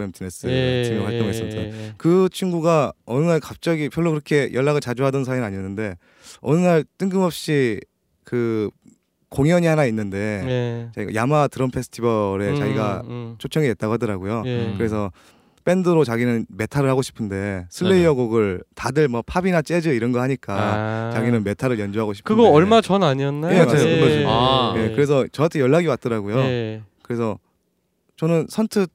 예, 팀에 예, 활동했었던 예, 그 친구가 어느 날 갑자기 별로 그렇게 연락을 자주 하던 사이는 아니었는데 어느 날 뜬금없이 그 공연이 하나 있는데 예. 자기가 야마 드럼 페스티벌에 음, 자기가 음, 초청이 됐다고 하더라고요. 예. 그래서 밴드로 자기는 메탈을 하고 싶은데 슬레이어 곡을 다들 뭐 팝이나 재즈 이런 거 하니까 아. 자기는 메탈을 연주하고 싶은데 그거 얼마 전 아니었나요? 예, 맞아요. 그거죠. 아. 예, 그래서 저한테 연락이 왔더라고요. 예. 그래서 저는 선뜻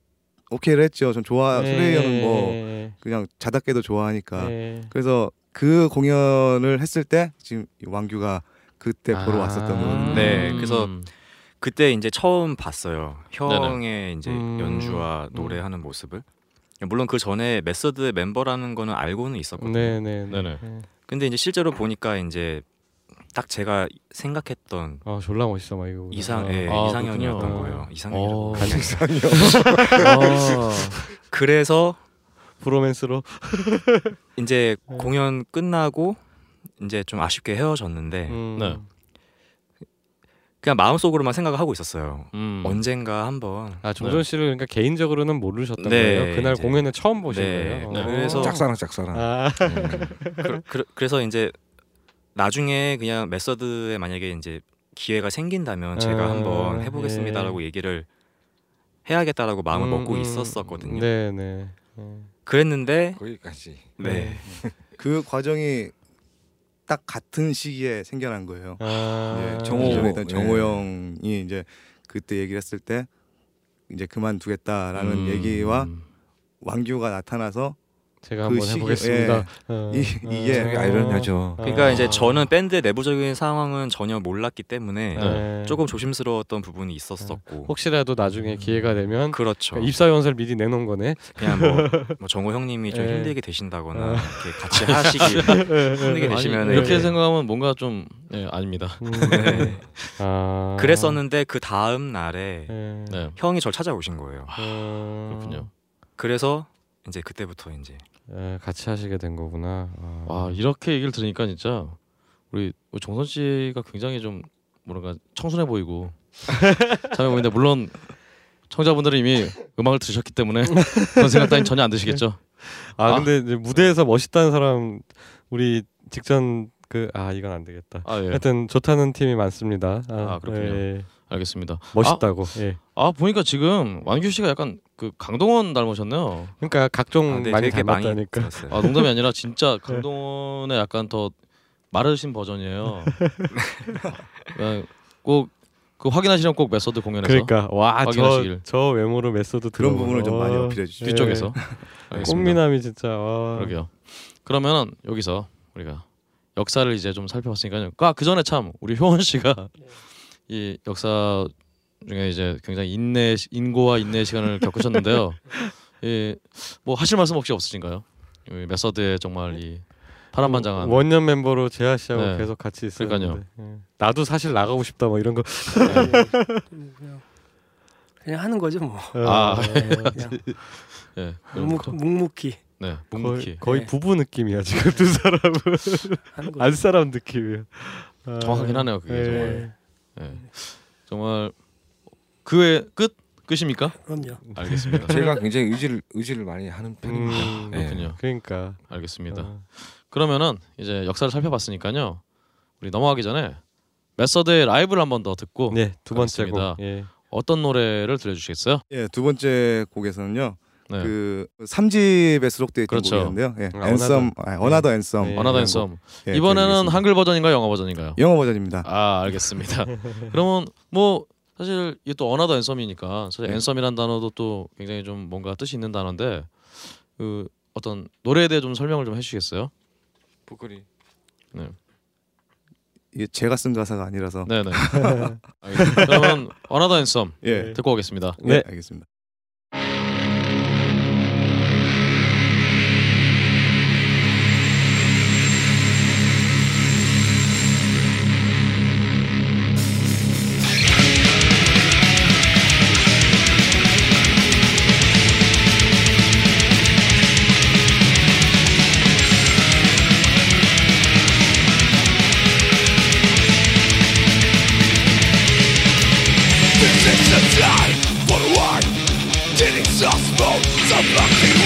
오케이를 했죠. 전 좋아 예. 슬레이어는 뭐 예. 그냥 자답게도 좋아하니까. 예. 그래서 그 공연을 했을 때 지금 이 왕규가 그때 보러 아. 왔었던 거거든요. 네, 그래서 음. 그때 이제 처음 봤어요. 형의 이제 음. 연주와 노래하는 모습을. 물론 그 전에 메서드의 멤버라는 거는 알고는 있었거든요. 네네. 네네. 근데 이제 실제로 보니까 이제 딱 제가 생각했던 아 졸라 멋있어 막 이거. 이상 예, 아, 이상형이었던 그렇군요. 거예요. 이상형이라고. 어. 아, [laughs] 그래서 브로맨스로. 이제 네. 공연 끝나고 이제 좀 아쉽게 헤어졌는데 음. 네. 그냥 마음속으로만 생각을 하고 있었어요. 음. 언젠가 한번 아 종전 씨를 그러니까 개인적으로는 모르셨던 네, 거예요. 그날 이제. 공연을 처음 보신 네, 거예요. 네, 어. 그래서- 짝사랑 짝사랑. 아, 그, 그, 그 래서 이제 나중에 그냥 메서드에 만약에 이제 기회가 생긴다면 제가 아, 한번 해보겠습니다라고 얘기를 해야겠다라고 마음을 음, 먹고 음. 있었었거든요. 네네. 그랬는데 거기까지. 네. 그 과정이 딱 같은 시기에 생겨난 거예요. 아, 이제 정호, 있던 예. 정호 형이 이제 그때 얘기를 했을 때 이제 그만두겠다라는 음. 얘기와 왕규가 나타나서 제가 그 한번 해보겠습니다. 어. 이- 이게 되게 아이러니하죠. 그러니까 아. 이제 저는 밴드의 내부적인 상황은 전혀 몰랐기 때문에 네. 조금 조심스러웠던 부부분이 있었었고 혹시라도 나중에 기회가 되면 그렇죠. 그러니까 입사 연설 미리 내놓은 거네. 그냥 뭐, [laughs] 뭐 정호 형님이 좀 예. 힘들게 되신다거나 이렇게 같이 하시기 [laughs] 힘들게 되시면 이렇게 생각하면 뭔가 좀 예, 아닙니다. 음. [laughs] 네. 아. 그랬었는데 그 다음 날에 네. 네. 형이 절 찾아오신 거예요. 음. 그렇군요. 그래서 이제 그때부터 이제 예, 같이 하시게 된 거구나. 아. 와 이렇게 얘기를 들으니까 진짜 우리 정선 씨가 굉장히 좀 뭐랄까 청순해 보이고 [laughs] 참해 보이는데 물론 청자분들은 이미 음악을 들으셨기 때문에 그런 생각 따윈 전혀 안 드시겠죠. 아, 아. 근데 이제 무대에서 멋있다는 사람 우리 직전 그 아 이건 안 되겠다. 아 예. 하여튼 좋다는 팀이 많습니다. 아, 그렇군요. 예, 알겠습니다. 멋있다고. 예. 아 보니까 지금 완규 씨가 약간 그 강동원 닮으셨네요. 그러니까 각종 아, 네, 많이 닮았다니까. 아 농담이 아니라 진짜 [laughs] 강동원의 약간 더 마르신 버전이에요. [laughs] 꼭 그 확인하시면 꼭 메소드 공연에서 그러니까 확인하시길. 와저 저 외모로 메소드 그런. 부분을 좀 많이 와, 어필해 주시죠. 뒤쪽에서. 꽃미남이 진짜 와. 그러게요. 그러면 여기서 우리가 역사를 이제 좀 살펴봤으니까요. 아그 전에 참 우리 효원 씨가 이 역사 중에 이제 굉장히 인내 인고와 인내의 시간을 겪으셨는데요. 이뭐 [laughs] 하실 말씀 혹시 없으신가요? 이 메서드의 정말 이 파란만장한 원년 멤버로 재하 씨하고 네. 계속 같이 있었는데. 예. 나도 사실 나가고 싶다 뭐 이런 거. 그냥, 그냥 하는 거죠 뭐. 아. 그냥 [laughs] 예 묵묵, 거- 묵묵히 네 거의, 묵묵히 거의 네. 부부 느낌이야 지금 두 사람은. 안 사람 느낌이야. 아, 정확하긴 하네요, 그게 예. 정말. 예 정말 그의 끝 끝입니까? 그럼요. 알겠습니다. 제가 굉장히 의지를 의지를 많이 하는 편입니다. 음, 예. 그렇군요. 그러니까. 알겠습니다. 어. 그러면은 이제 역사를 살펴봤으니까요. 우리 넘어가기 전에 Method의 라이브를 한 번 더 듣고 네, 두 번째 곡. 예. 어떤 노래를 들려주시겠어요? 예, 두 번째 곡에서는요. 네. 그 3집에 수록되어 있던 그렇죠. 곡이었는데요. 예, 아, anthem, 아, another anthem. 네. Another anthem. 예, 이번에는. 한글 버전인가요, 영어 버전인가요? 영어 버전입니다. 아, 알겠습니다. [laughs] 그러면 뭐 사실 이게 또 another anthem이니까 사실 네. anthem이란 단어도 또 굉장히 좀 뭔가 뜻이 있는 단어인데 그 어떤 노래에 대해 좀 설명을 좀 해주시겠어요? 보컬이 이게 제가 쓴 가사가 아니라서. 네네. 알겠습니다. [laughs] [laughs] 그러면 another anthem 예, 듣고 오겠습니다. 네, 네. 알겠습니다. 다음으로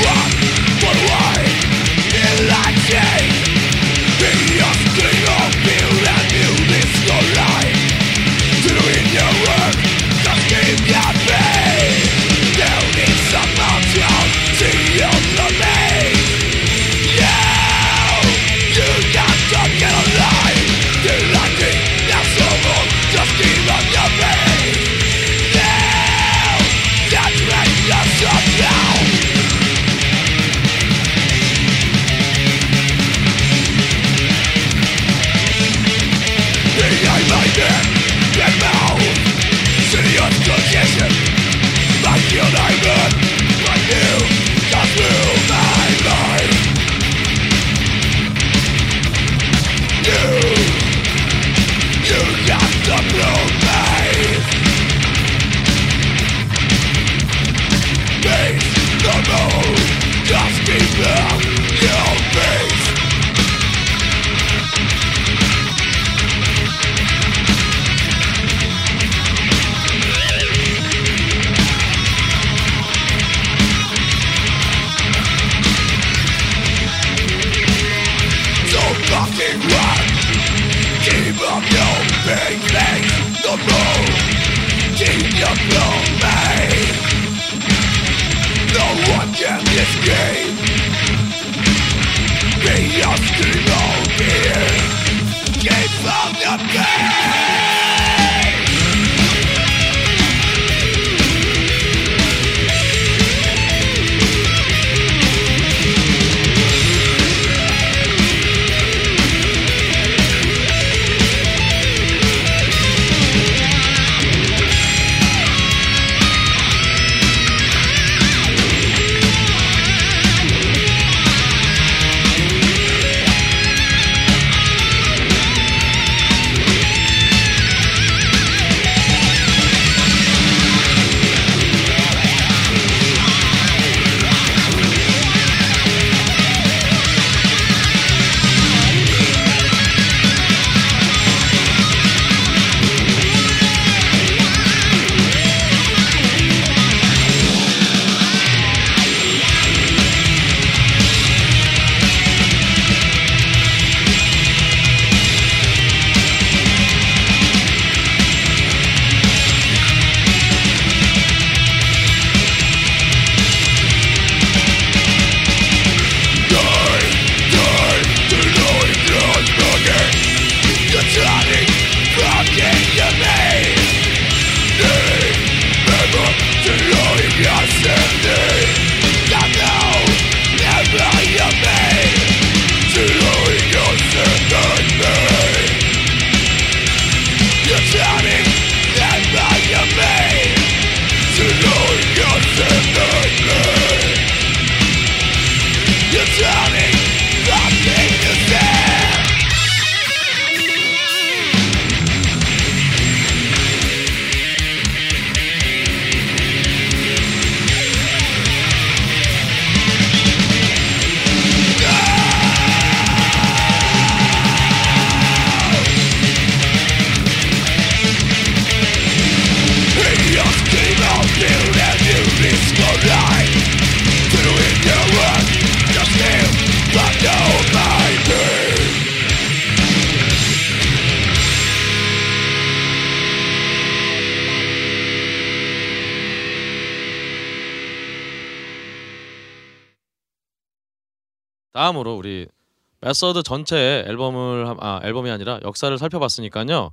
메서드 전체 앨범을 함- 아 앨범이 아니라 역사를 살펴봤으니까요.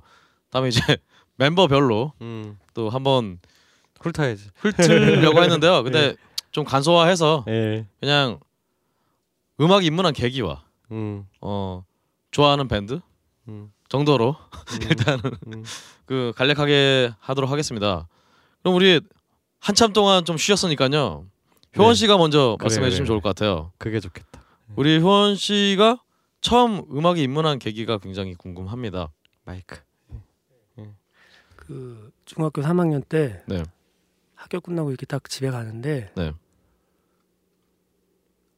다음에 이제 [laughs] 멤버별로 음. 또 한번 쿨타야지. 훑으려고 했는데요. 근데 [laughs] 좀 간소화해서 예. 그냥 음악 입문한 계기와 음. 어 좋아하는 밴드 음. 정도로 음. [laughs] 일단은 음. 그 간략하게 하도록 하겠습니다. 그럼 우리 한참 동안 좀 쉬었으니까요. 효원 네. 씨가 먼저 그래, 말씀해 주시면 그래. 좋을 것 같아요. 그게 좋겠다. 우리 효원 씨가 처음 음악에 입문한 계기가 굉장히 궁금합니다. 마이크. 그 중학교 3학년 때 네. 학교 끝나고 이렇게 딱 집에 가는데 네.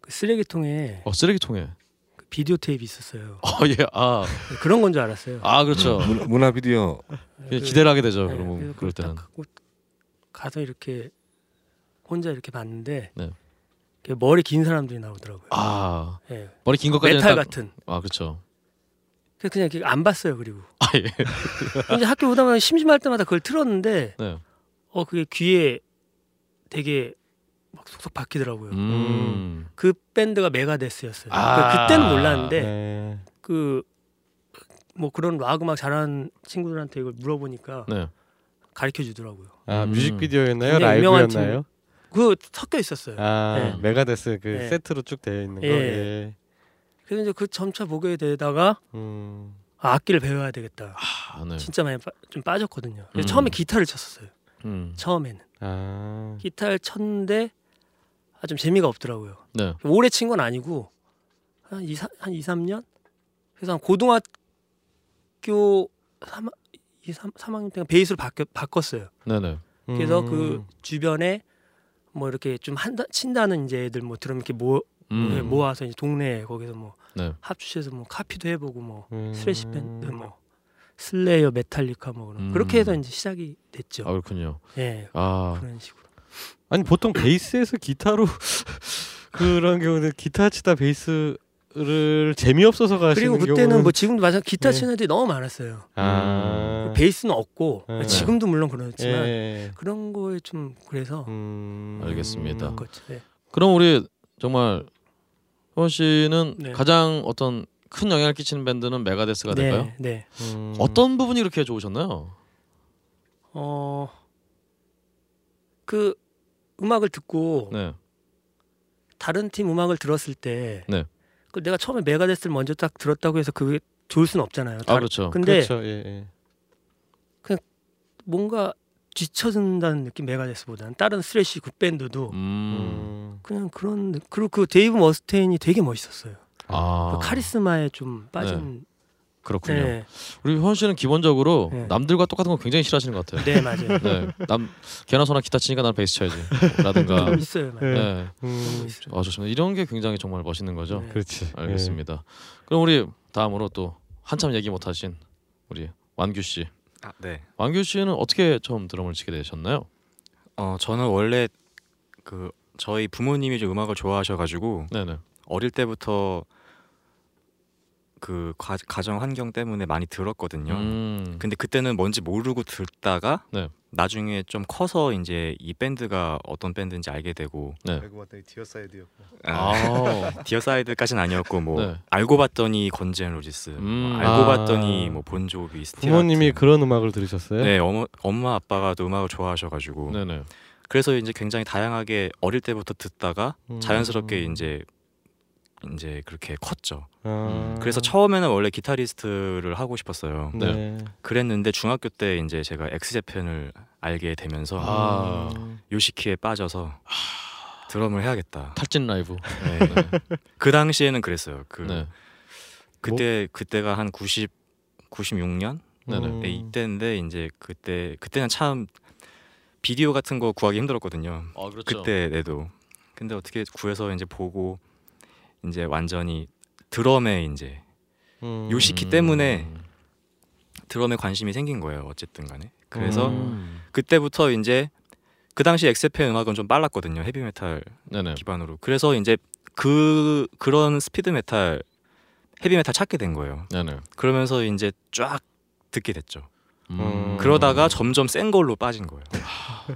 그 쓰레기통에 어 쓰레기통에. 그 비디오 테이프 있었어요. 어 예. 아, 그런 건 줄 알았어요. 아 그렇죠. 문, 문화 비디오 예, 기대를 하게 되죠. 네, 그러면 그럴 때는. 가서 이렇게 혼자 이렇게 봤는데 네. 그 머리 긴 사람들이 나오더라고요. 아 예. 머리 긴 것까지 메탈 같은. 아 그렇죠. 그냥 안 봤어요. 그리고 아 예. [laughs] 이제 학교 오다 보면 심심할 때마다 그걸 틀었는데 네. 어 그게 귀에 되게 막 속속 박히더라고요. 음. 그 밴드가 Megadeth였어요. 아. 그 그때는 몰랐는데 네. 그뭐 그런 락 음악 잘하는 친구들한테 이걸 물어보니까 네. 가르쳐 주더라고요. 아 음. 뮤직비디오였나요? 라이브였나요? 그 섞여 있었어요. 아 네. 메가데스 그 네. 세트로 쭉 되어 있는 거. 예. 예. 그래서 이제 그 점차 보게 되다가 음. 아, 악기를 배워야 되겠다. 아 네. 진짜 많이 빠, 좀 빠졌거든요. 음. 처음에 기타를 쳤었어요. 음. 처음에는 아. 기타를 쳤는데 아, 좀 재미가 없더라고요. 네. 오래 친 건 아니고 한 2, 한 2, 3년? 그래서 한 고등학교 3, 2, 3, 3학년 때 베이스로 바뀌, 바꿨어요. 네네. 그래서 음. 그 주변에 뭐 이렇게 좀 한다, 친다는 이제 애들 뭐 들으면 이렇게 모, 음. 모아서 이제 동네에 거기서 뭐 네. 합주해서 뭐 카피도 해보고 뭐 음. thrash 밴드 뭐 Slayer Metallica 뭐 그런 음. 그렇게 해서 이제 시작이 됐죠. 아 그렇군요. 예 아 그런 식으로. 아니 보통 베이스에서 기타로 [laughs] 그런 경우는 기타 치다 베이스 를 재미없어서 가시는 그리고 그때는 경우는 뭐 지금도 마찬 기타 네. 치는 애들이 너무 많았어요. 아 베이스는 없고 네. 지금도 물론 그렇지만 예. 그런 거에 좀 그래서 음. 알겠습니다. 그렇죠. 네. 그럼 우리 정말 효원 씨는 네. 가장 어떤 큰 영향을 끼치는 밴드는 메가데스가 될까요? 네, 네. 음. 어떤 부분이 그렇게 좋으셨나요? 어, 그 음악을 듣고 네. 다른 팀 음악을 들었을 때, 네. 그 내가 처음에 Megadeth를 먼저 딱 들었다고 해서 그게 좋을 수는 없잖아요. 아 다른- 그렇죠. 근데 그렇죠. 예, 예. 뭔가 뒤처진다는 느낌 Megadeth보다는 다른 thrash 그 밴드도 음. 음. 그냥 그런 느- 그리고 그 Dave Mustaine이 되게 멋있었어요. 아 그 카리스마에 좀 빠진. 그렇군요. 네, 우리 효원 씨는 기본적으로 네. 남들과 똑같은 거 굉장히 싫어하시는 것 같아요. 네 맞아요. 네. 남 개나 소나 기타 치니까 난 베이스 쳐야지. 라든가. 좀 있어요. 맞아요. 네. 네. 음. 아 좋습니다. 이런 게 굉장히 정말 멋있는 거죠. 네. 그렇지. 알겠습니다. 그럼 우리 다음으로 또 한참 얘기 못 하신 우리 완규 씨. 아, 네. 완규 씨는 어떻게 처음 드럼을 치게 되셨나요? 어 저는 원래 그 저희 부모님이 좀 음악을 좋아하셔가지고 네네. 어릴 때부터 그 가, 가정 환경 때문에 많이 들었거든요. 음. 근데 그때는 뭔지 모르고 듣다가 네. 나중에 좀 커서 이제 이 밴드가 어떤 밴드인지 알게 되고 알고 봤더니 Deicide였고. 아, 아. [laughs] Deicide까지는 아니었고 뭐 네. 알고 봤더니 Guns N' Roses, 뭐 음. 알고 아. 봤더니 뭐 Bon Jovi, 스티라트. 부모님이 그런 음악을 들으셨어요? 네 어머 엄마 아빠가 또 음악을 좋아하셔가지고 네네. 그래서 이제 굉장히 다양하게 어릴 때부터 듣다가 음. 자연스럽게 이제 이제 그렇게 컸죠. 아. 그래서 처음에는 원래 기타리스트를 하고 싶었어요. 네. 그랬는데 중학교 때 이제 제가 X Japan을 알게 되면서 아. 요시키에 빠져서 드럼을 해야겠다. 탈진 라이브. 네. 네. 그 당시에는 그랬어요. 그 네. 그때 그때가 한 90, 96년 네네. 음. 네, 이때인데 이제 그때 그때는 참 비디오 같은 거 구하기 힘들었거든요. 아 그렇죠. 그때 내도 근데 어떻게 구해서 이제 보고 이제 완전히 드럼에 이제 음. 요시키 때문에 드럼에 관심이 생긴 거예요. 어쨌든 간에. 그래서 음. 그때부터 이제 그 당시 엑스페 음악은 좀 빨랐거든요. 헤비메탈 네네. 기반으로. 그래서 이제 그 그런 스피드 메탈 헤비메탈 찾게 된 거예요. 네네. 그러면서 이제 쫙 듣게 됐죠. 음. 그러다가 점점 센 걸로 빠진 거예요.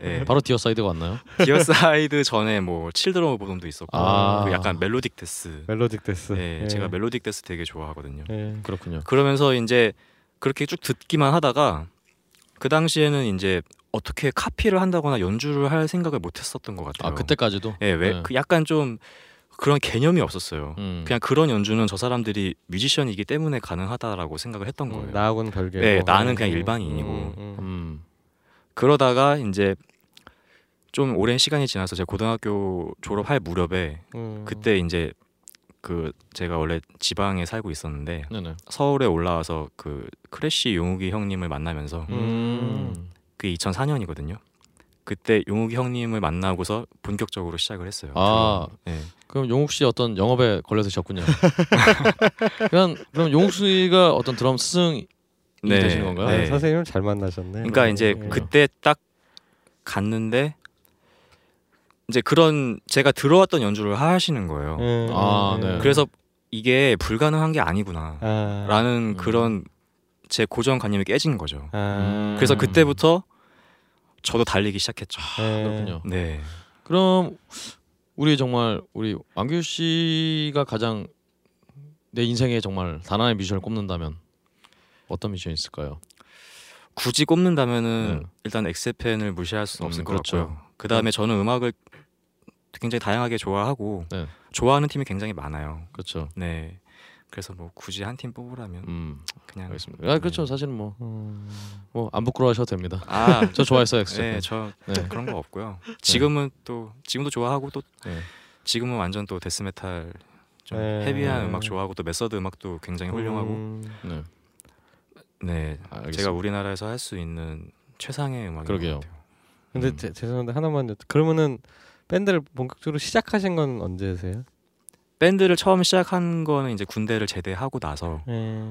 예. 바로 Deicide가 왔나요? Deicide 전에 뭐 Children of Bodom도 있었고 아. 그 약간 멜로딕 데스. 멜로딕 데스. 예, 제가 멜로딕 데스 되게 좋아하거든요. 예. 그렇군요. 그러면서 이제 그렇게 쭉 듣기만 하다가 그 당시에는 이제 어떻게 카피를 한다거나 연주를 할 생각을 못 했었던 것 같아요. 아 그때까지도. 예, 왜? 네. 그 약간 좀 그런 개념이 없었어요. 음. 그냥 그런 연주는 저 사람들이 뮤지션이기 때문에 가능하다라고 생각을 했던 거예요. 음, 나하고는 별개고. 네, 나는 그냥 음, 일반인이고. 음, 음. 음. 그러다가 이제 좀 오랜 시간이 지나서 제가 고등학교 졸업할 무렵에 음. 그때 이제 그 제가 원래 지방에 살고 있었는데 네네. 서울에 올라와서 그 크래쉬 용욱이 형님을 만나면서 음. 그게 2004년이거든요. 그때 용욱이 형님을 만나고서 본격적으로 시작을 했어요. 아. 네. 그럼 용욱 씨 어떤 영업에 걸려 드셨군요. 그냥 그럼 용욱 씨가 어떤 드럼 스승이 네. 되신 건가요? 아, 네. 선생님을 잘 만나셨네. 그러니까 이제 예. 그때 딱 갔는데 이제 그런 제가 들어왔던 연주를 하시는 거예요. 예, 아, 예, 네. 예. 그래서 이게 불가능한 게 아니구나. 아, 라는 음. 그런 제 고정관념이 깨진 거죠. 아, 그래서 음. 그때부터 저도 달리기 시작했죠. 예. 그렇군요. 네. 그럼 우리 정말 우리 왕규 씨가 가장 내 인생에 정말 단 하나의 미션을 꼽는다면 어떤 미션이 있을까요? 굳이 꼽는다면은 네. 일단 엑스펜을 무시할 수는 음, 없을 것 그렇죠. 같고요. 그 다음에 저는 음악을 굉장히 다양하게 좋아하고 네. 좋아하는 팀이 굉장히 많아요. 그렇죠. 네. 그래서 뭐 굳이 한 팀 뽑으라면 음, 그냥 알겠습니다. 아, 그렇죠. 네. 사실은 뭐 음. 뭐안 부끄러워하셔도 됩니다. 아, 저 [laughs] 좋아했어요, X. 네, 저 네. 그런 거 없고요. 지금은 또 지금도 좋아하고 또 네. 지금은 완전 또 death metal 좀 네. heavy한 음악 좋아하고 또 Method 음악도 굉장히 훌륭하고 음. 네. 네 알겠습니다. 제가 우리나라에서 할 수 있는 최상의 음악인 그러게요. 것 같아요. 근데 음. 제, 죄송한데 하나만 여쭤- 그러면은 밴드를 본격적으로 시작하신 건 언제세요? 밴드를 처음 시작한 거는 이제 군대를 제대하고 나서 예.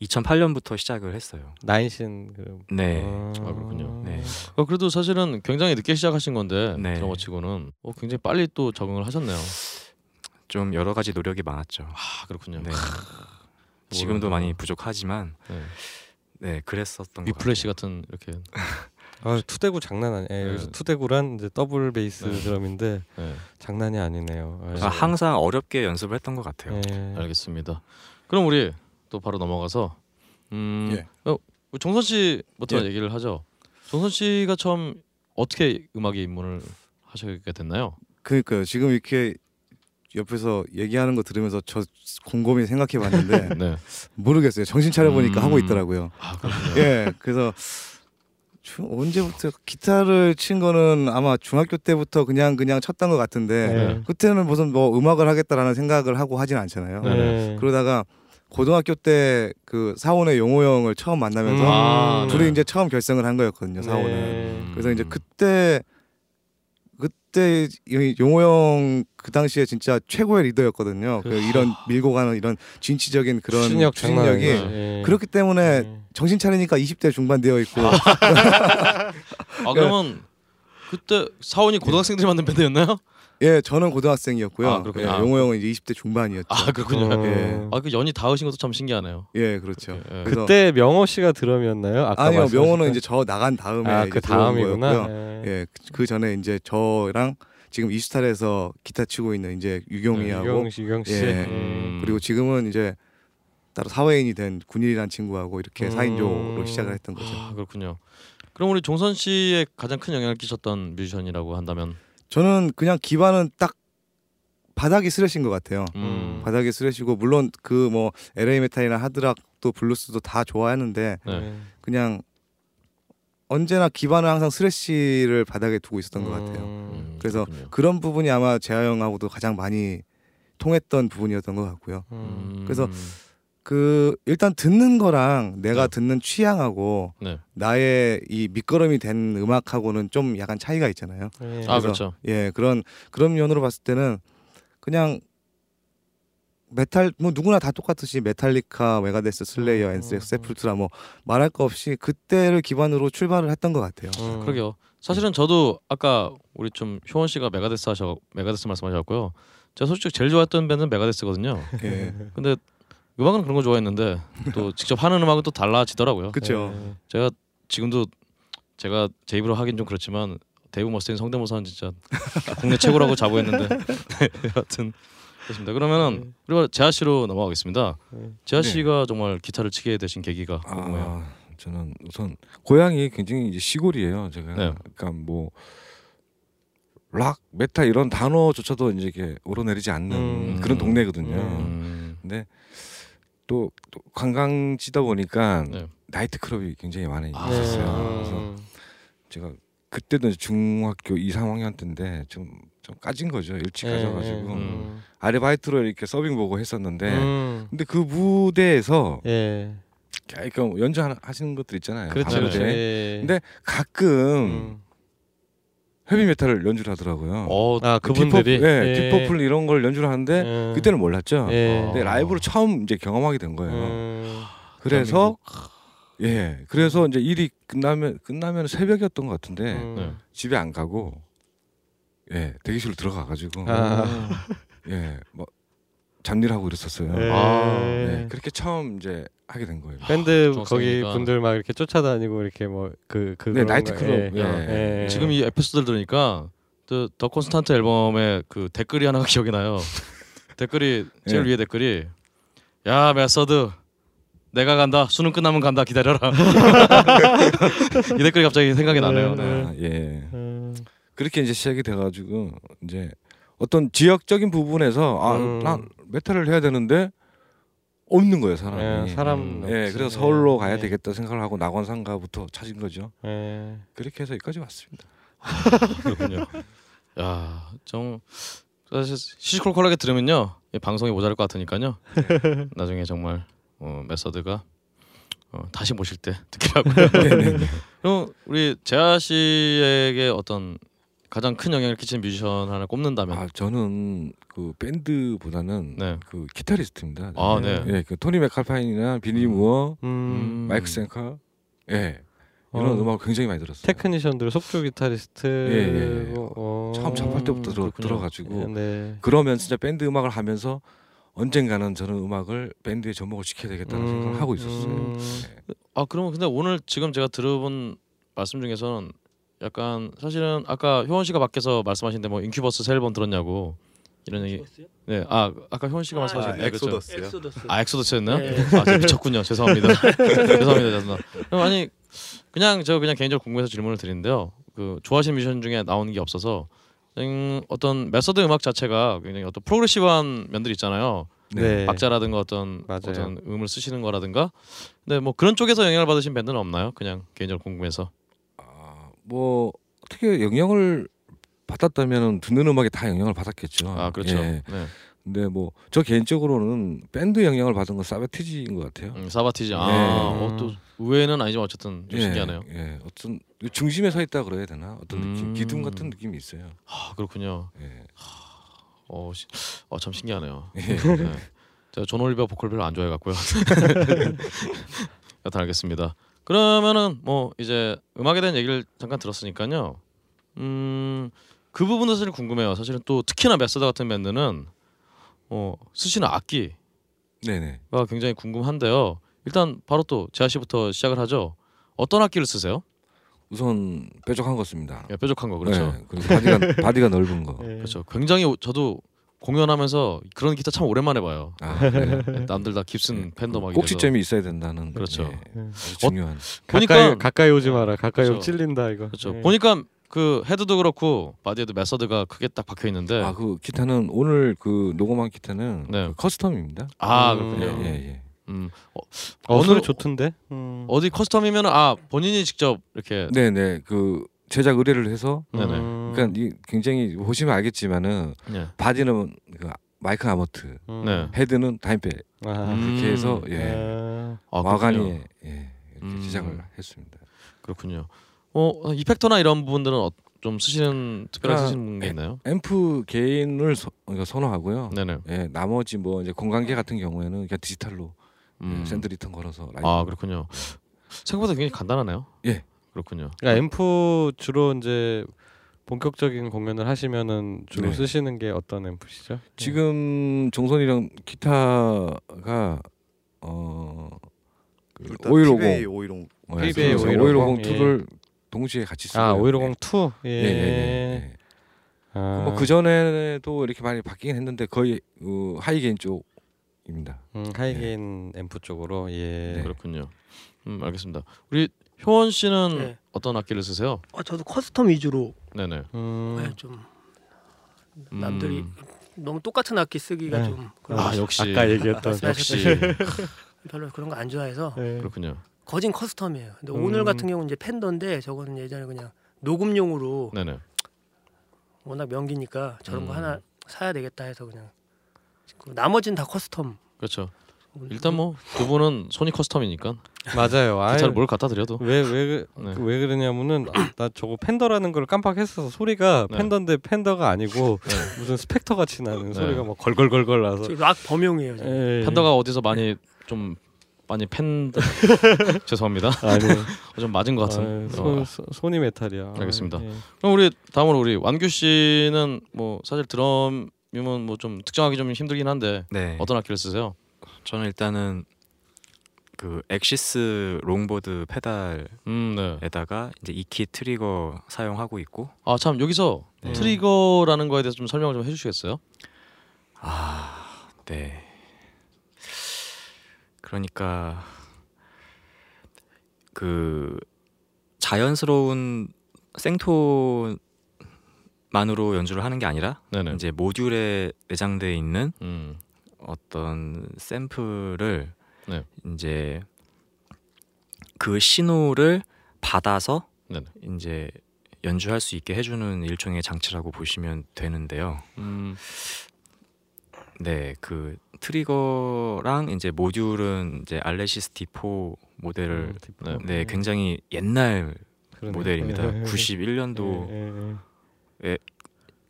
2008년부터 시작을 했어요. Ninesin 그 네. 아, 아, 그렇군요. 네. 어, 그래도 사실은 굉장히 늦게 시작하신 건데 네. 드러머 치고는 어, 굉장히 빨리 또 적응을 하셨네요. 좀 여러 가지 노력이 많았죠. 아 그렇군요. 네. 지금도. 많이 부족하지만 네. 네 그랬었던 것 Whiplash 같아요. 같은 이렇게 [laughs] 아, 투대구 장난 아니에요. 예, 네. 여기서 투대구란 이제 더블 베이스 네. 드럼인데 네, 장난이 아니네요. 아, 아, 항상 어렵게 연습을 했던 것 같아요. 예. 알겠습니다. 그럼 우리 또 바로 넘어가서 음, 예. 어, 정선 씨부터 예. 얘기를 하죠. 정선 씨가 처음 어떻게 음악에 입문을 하시게 됐나요? 그러니까요. 지금 이렇게 옆에서 얘기하는 거 들으면서 저 곰곰이 생각해 봤는데 [laughs] 네. 모르겠어요. 정신 차려 보니까 음. 하고 있더라고요. 아. 예. 그래서 주- 언제부터 기타를 친 거는 아마 중학교 때부터 그냥 그냥 쳤던 것 같은데 네. 그때는 무슨 뭐 음악을 하겠다라는 생각을 하고 하진 않잖아요. 네. 네. 그러다가 고등학교 때 그 사원의 용호 형을 처음 만나면서 음. 아, 네. 둘이 이제 처음 결성을 한 거였거든요. 사원은. 네. 그래서 이제 그때 그때 이 용호 형 그 당시에 진짜 최고의 리더였거든요. 그 그렇죠. 이런 밀고 가는 이런 진취적인 그런 추진력 추진력이. 예. 그렇기 때문에 예. 정신 차리니까 20대 중반 되어 있고 [laughs] 아 그러면 그때 사원이 고등학생들이 만든 밴드였나요? 예 저는 고등학생이었고요. 아, 그렇군요. 예, 아, 용호 형은 이제 20대 중반이었죠. 아 그렇군요. 어. 예. 아그 연이 닿으신 것도 참 신기하네요. 예 그렇죠. 예. 그래서 그때 명호 씨가 드럼이었나요? 아까 아니요 명호는 이제 저 나간 다음에 아, 이제 그 들어온 다음이구나. 거였고요. 예. 예, 그- 그 전에 이제 저랑 지금 이스탈에서 기타 치고 있는 이제 유경이하고 유경 씨, 유경 씨. 예. 음. 그리고 지금은 이제 따로 사회인이 된 군일이라는 친구하고 이렇게 음. 4인조로 시작을 했던 거죠. 아 그렇군요. 그럼 우리 종선 씨의 가장 큰 영향을 끼쳤던 뮤지션이라고 한다면 저는 그냥 기반은 딱 바닥이 thrash인 것 같아요. 음, 바닥이 thrash고 물론 그 뭐 LA 메탈이나 하드락도 블루스도 다 좋아하는데 네. 네. 그냥 언제나 기반은 항상 thrash를 바닥에 두고 있었던 것 같아요. 음. 음, 그래서 그렇군요. 그런 부분이 아마 재하 형하고도 가장 많이 통했던 부분이었던 것 같고요. 음. 음, 그래서 그 일단 듣는 거랑 내가 네. 듣는 취향하고 네. 나의 이 밑거름이 된 음악하고는 좀 약간 차이가 있잖아요. 예. 아 그렇죠. 예, 그런 그런 면으로 봤을 때는 그냥 메탈 뭐 누구나 다 똑같듯이 Metallica, Megadeth, Slayer, 음, Anthrax, 음. Sepultura 뭐 말할 거 없이 그때를 기반으로 출발을 했던 것 같아요. 음. 그러게요. 사실은 저도 아까 우리 좀 효원 씨가 메가데스 하셔 메가데스 말씀하셨고요. 제가 솔직히 제일 좋아했던 밴드는 메가데스거든요. 예, 근데 음악은 그런 거 좋아했는데 또 [laughs] 직접 하는 음악은 또 달라지더라고요. 그렇죠. 예. 제가 지금도 제가 제 입으로 하긴 좀 그렇지만 데이브 머스틴 성대모사는 진짜 국내 최고라고 [laughs] 자부했는데 네, 여하튼 그렇습니다. 그러면은 그리고 재하 씨로 넘어가겠습니다. 네. 재하 네. 씨가 정말 기타를 치게 되신 계기가 궁금해요. 아, 저는 우선 고향이 굉장히 이제 시골이에요. 제가 네. 그러니까 뭐 락, 메탈 이런 단어조차도 이제 이게 오르내리지 않는 음. 그런 동네거든요. 음, 근데 또, 또 관광지다 보니까 네. 나이트 클럽이 굉장히 많이 아. 있었어요. 그래서 음. 제가 그때도 중학교 2, 3학년 때인데 좀, 좀 까진 거죠. 일찍 예, 까져가지고 음. 아르바이트로 이렇게 서빙 보고 했었는데 음. 근데 그 무대에서 예. 그러니까 연주 하나- 하시는 것들 있잖아요. 그렇죠. 밤 그렇죠. 예. 근데 가끔 음. 헤비 메탈을 연주를 하더라고요. 어, 아 그분들이 딥퍼플, 예, 딥퍼플 이런 걸 연주를 하는데 예. 그때는 몰랐죠. 예. 근데 라이브로 처음 이제 경험하게 된 거예요. 음. 그래서 예, 그래서 이제 일이 끝나면 끝나면 새벽이었던 것 같은데 음. 네. 집에 안 가고 예 대기실로 들어가 가지고 아. 예뭐 잡일 하고 이랬었어요. 예. 아, 네, 그렇게 처음 이제 하게 된 거예요. 밴드 거기 중학생이니까. 분들 막 이렇게 쫓아다니고 이렇게 뭐 그그네 나이트 거, 클럽. 예. 예. 예. 지금 이 에피소드를 들으니까 그 The Constant 앨범에 그 댓글이 하나가 [laughs] 기억이 나요. 댓글이 제일 예. 위에 댓글이 야 메서드 내가 간다 수능 끝나면 간다 기다려라 [laughs] 이 댓글이 갑자기 생각이 나네요. 네. 아, 예. 음. 그렇게 이제 시작이 돼가지고 이제 어떤 지역적인 부분에서 음. 아난 메탈을 해야 되는데 없는 거예요 사람이. 예, 사람 음. 예. 그래서 서울로 가야 예. 되겠다 생각을 하고 낙원상가부터 찾은 거죠. 예. 그렇게 해서 여기까지 왔습니다. 그렇군요. 야, 좀 사실 시시콜콜하게 들으면요 이 방송이 모자랄 것 같으니까요. [laughs] 나중에 정말 어, 메서드가 어, 다시 모실 때 [laughs] 듣기라고요. 그럼 우리 재하 씨에게 어떤 가장 큰 영향을 끼친 뮤지션 하나 꼽는다면 아 저는 그 밴드보다는 네. 그 기타리스트입니다. 아, 네. 예, 그 토니 맥칼파인이나 비니 무어, 음. 음. 마이크 생카, 예, 이런 어. 음악 굉장히 많이 들었어요. 테크니션들 속주 기타리스트 예, 예. 어. 처음 작업할 때부터 들어. 들어가지고 네. 그러면 진짜 밴드 음악을 하면서 언젠가는 저는 음악을 밴드에 접목을 시켜야 되겠다는 음, 생각을 하고 있었어요. 음. 네. 아 그러면 근데 오늘 지금 제가 들어본 말씀 중에서는 약간 사실은 아까 효원 씨가 밖에서 말씀하신데 뭐 인큐버스 새 앨범 들었냐고 이런 얘기 네, 아 아까 효원 씨가 아, 말씀하신 아, 네, 그렇죠. 엑소더스요. 엑소더스. 아 엑소더스였나요? 네. 아 제가 미쳤군요. 죄송합니다. [laughs] 죄송합니다. 죄송합니다. 그럼 아니 그냥 저 그냥 개인적으로 궁금해서 질문을 드리는데요. 그 좋아하시는 뮤지션 중에 나오는 게 없어서 음, 어떤 메서드 음악 자체가 굉장히 어떤 progressive한 면들이 있잖아요. 네. 박자라든가 어떤 맞아요. 어떤 음을 쓰시는 거라든가. 근데 뭐 그런 쪽에서 영향을 받으신 밴드는 없나요? 그냥 개인적으로 궁금해서. 아, 뭐 어떻게 영향을 받았다면 듣는 음악에 다 영향을 받았겠죠. 아 그렇죠. 예. 네. 근데 뭐 저 개인적으로는 밴드 영향을 받은 건 사바티지인 것 같아요. 음, 사바티지. 아, 예. 어, 또 의외는 아니지만 어쨌든 좀 신기하네요. 예, 어떤 중심에 서 있다 그래야 되나? 어떤 음. 느낌, 기둥 같은 느낌이 있어요. 아 그렇군요. 예. 어, 시, 어, 참 신기하네요. 예. 네. 제가 존 올리버 보컬 별로 안 좋아해 갖고요. [laughs] 여튼 알겠습니다. 그러면은 뭐 이제 음악에 대한 얘기를 잠깐 들었으니까요. 음, 그 부분도 사실 궁금해요. 사실은 또 특히나 메서드 같은 밴드는 어, 쓰시는 악기가 네네. 굉장히 궁금한데요. 일단 바로 또 재하 씨부터 시작을 하죠. 어떤 악기를 쓰세요? 우선 뾰족한 거 씁니다. 예, 뾰족한 거 그렇죠. 네, 그리고 바디가 바디가 넓은 거. 예. [laughs] 그렇죠. 굉장히 오- 저도 공연하면서 그런 기타 참 오랜만에 봐요. 아, 그래요? 남들 다 깁슨 막 이래서. 꼭지점이 있어야 된다는 그렇죠. 예, 음. 아주 중요한. 보니까 가까이 가까이 오지 마라. 가까이 오면 그렇죠. 찔린다 이거. 그렇죠. 예. 보니까 그 헤드도 그렇고 바디에도 메서드가 크게 딱 박혀 있는데 아 그 기타는 오늘 그 녹음한 기타는 네. 그 custom입니다. 아, 음. 그렇군요. 예, 예. 음. 어, 어, 소리 좋던데. 음. 어디 custom이면 아 본인이 직접 이렇게 네, 네. 그 제작 의뢰를 해서 네네. 음. 그러니까 이 굉장히 보시면 알겠지만은 예. 바디는 그 마이크 아모트, 음. 네. 헤드는 다임백 아. 음. 그렇게 해서 예. 아. 아, 와간이. 예, 이렇게 음. 제작을 했습니다. 그렇군요. 어 effector나 이런 부분들은 어, 좀 쓰시는 특별하게 아, 쓰시는 게 예. 있나요? 앰프 gain을 서, 그러니까 선호하고요. 네네. 예, 나머지 뭐 이제 공간계 같은 경우에는 그냥 디지털로 음. 예, send return 걸어서 라이브. 아 그렇군요. 생각보다 굉장히 간단하네요. 예. 그렇군요. 그러니까 앰프 주로 이제 본격적인 공연을 하시면은 주로 네. 쓰시는 게 어떤 앰프시죠? 지금 종선이랑 기타가 어그 일단 5150 Peavey 510 Peavey 5150 510, 2를 동시에 같이 쓰고 아, 5102. 예. 예, 예, 예. 아. 뭐그 전에도 이렇게 많이 바뀌긴 했는데 거의 어, high gain 쪽입니다. 음, high gain 앰프 쪽으로 예. 네. 그렇군요. 음 알겠습니다. 우리 효원 씨는 네. 어떤 악기를 쓰세요? 아, 저도 custom 위주로 네네. 음. 네, 좀 남들이 음. 너무 똑같은 악기 쓰기가 네. 좀 그런 아거 역시 아까 얘기했던 역시 [laughs] 별로 그런 거 안 좋아해서 예. 그렇군요. 거진 custom이에요. 근데 음. 오늘 같은 경우는 이제 펜더인데 저거는 예전에 그냥 녹음용으로 네네. 워낙 명기니까 저런 거 음. 하나 사야 되겠다 해서 그냥 그 나머지는 다 custom. 그렇죠. 일단 뭐 두 분은 손이 custom이니까 맞아요. 아예 기타를 뭘 갖다 드려도 왜왜 네. 왜 그러냐면은 아, 나 저거 펜더라는 걸 깜빡했어서 소리가 네. 펜더인데 펜더가 아니고 네. 무슨 스펙터 같이 나는 네. 소리가 막 걸걸걸걸 나서 락 범용이에요. 지금. 예. 펜더가 어디서 많이 좀 많이 팬들 [laughs] 죄송합니다. 아니 [laughs] 좀 맞은 것 같은. 아, 어. 손, 손- 손이 메탈이야. 알겠습니다. 예. 그럼 우리 다음으로 우리 완규 씨는 뭐 사실 드럼이면 뭐 좀 특정하기 좀 힘들긴 한데 네. 어떤 악기를 쓰세요? 저는 일단은 그 엑시스 롱보드 페달에다가 음, 네. 이제 이키 트리거 사용하고 있고 아 참 여기서 네. 트리거라는 거에 대해서 좀 설명을 좀 해주시겠어요? 아, 네. 그러니까 그 자연스러운 생톤만으로 연주를 하는 게 아니라 네네. 이제 모듈에 내장되어 있는 음, 어떤 샘플을 네. 이제 그 신호를 받아서 네네. 이제 연주할 수 있게 해주는 일종의 장치라고 보시면 되는데요. 음, 네, 그 트리거랑 이제 모듈은 이제 알레시스 D4 모델을 음. 네. 네, 굉장히 옛날 그러네. 모델입니다. 예, 예, 91년도 예, 예,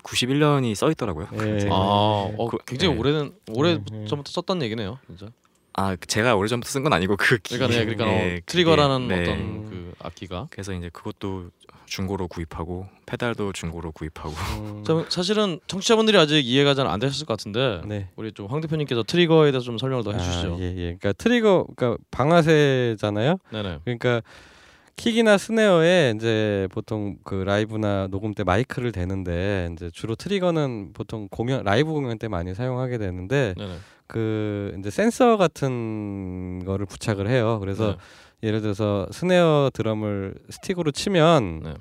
91년이 써 있더라고요. 예. 아, 어, 그- 굉장히 네. 오래된 오래 네. 전부터 썼던 얘기네요, 진짜. 아, 제가 오래전부터 쓴 건 아니고 그 기- 그러니까 네, 그러니까 어, 네, 트리거라는 그게, 네. 어떤 그 악기가. 그래서 이제 그것도 중고로 구입하고 페달도 중고로 구입하고 음, 자, 사실은 청취자분들이 아직 이해가 잘 안 되셨을 것 같은데 네. 우리 좀 황 대표님께서 트리거에 대해서 좀 설명을 더 해주시죠. 아, 예, 예. 그러니까 트리거, 그러니까 방아쇠잖아요. 네네. 그러니까 킥이나 스네어에 이제 보통 그 라이브나 녹음 때 마이크를 대는데 이제 주로 트리거는 보통 공연 라이브 공연 때 많이 사용하게 되는데 네네. 그 이제 센서 같은 거를 부착을 해요. 그래서 네. 예를 들어서 스네어 드럼을 스틱으로 치면 네.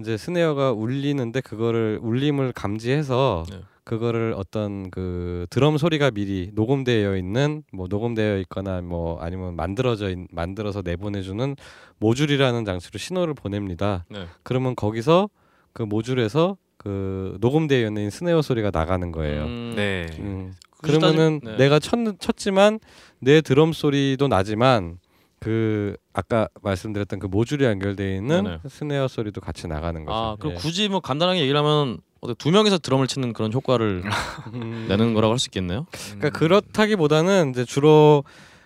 이제 스네어가 울리는데 그거를 울림을 감지해서 네. 그거를 어떤 그 드럼 소리가 미리 녹음되어 있는 뭐 녹음되어 있거나 뭐 아니면 만들어져 있, 만들어서 내보내주는 모듈이라는 장치로 신호를 보냅니다. 네. 그러면 거기서 그 모듈에서 그 녹음되어 있는 스네어 소리가 나가는 거예요. 음, 네. 음. 그러면은 네. 내가 쳤, 쳤지만 내 드럼 소리도 나지만 그 아까 말씀드렸던 그 모듈이 연결되어 있는 네네. 스네어 소리도 같이 나가는 거죠. 아, 그럼 예. 굳이 뭐 간단하게 얘기를 하면 어떻게 두 명이서 드럼을 치는 그런 효과를 [laughs] 음. 내는 거라고 할 수 있겠네요. 그러니까 그렇다기보다는 이제 주로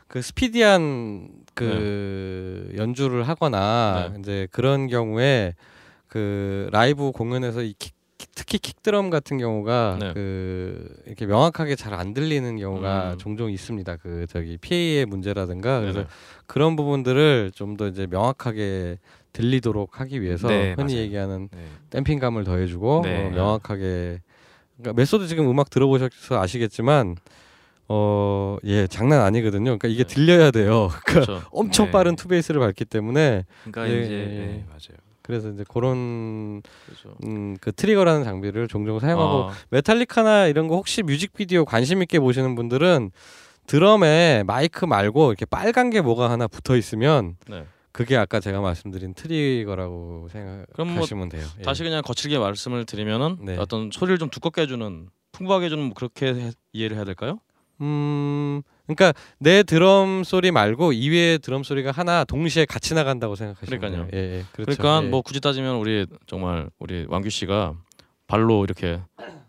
그 스피디한 그 연주를 하거나 네. 이제 그런 경우에 그 라이브 공연에서 이 킥- 특히 킥드럼 같은 경우가 네. 그 이렇게 명확하게 잘 안 들리는 경우가 음. 종종 있습니다. 그 저기 PA의 문제라든가 그래서 네네. 그런 부분들을 좀 더 이제 명확하게 들리도록 하기 위해서 네, 흔히 맞아요. 얘기하는 네. damping감을 더해주고 네. 어, 명확하게 그러니까 메소드 지금 음악 들어보셔서 아시겠지만 어 예 장난 아니거든요. 그러니까 이게 네. 들려야 돼요. [laughs] 그러니까 그렇죠. 엄청 네. 빠른 투베이스를 밟기 때문에 그러니까 예, 이제 예, 예. 네, 맞아요. 그래서 이제 그런 그렇죠. 음, 그 트리거라는 장비를 종종 사용하고 아, 메탈리카나 이런 거 혹시 뮤직비디오 관심 있게 보시는 분들은 드럼에 마이크 말고 이렇게 빨간 게 뭐가 하나 붙어 있으면 네. 그게 아까 제가 말씀드린 트리거라고 그럼 뭐 생각하시면 돼요. 예. 다시 그냥 거칠게 말씀을 드리면은 네. 어떤 소리를 좀 두껍게 해주는 풍부하게 해주는 뭐 그렇게 해- 이해를 해야 될까요? 음, 그러니까 내 드럼 소리 말고 이외의 드럼 소리가 하나 동시에 같이 나간다고 생각하시면 그러니까요. 예, 예, 그렇죠. 그러니까 예. 뭐 굳이 따지면 우리 정말 우리 왕규 씨가 발로 이렇게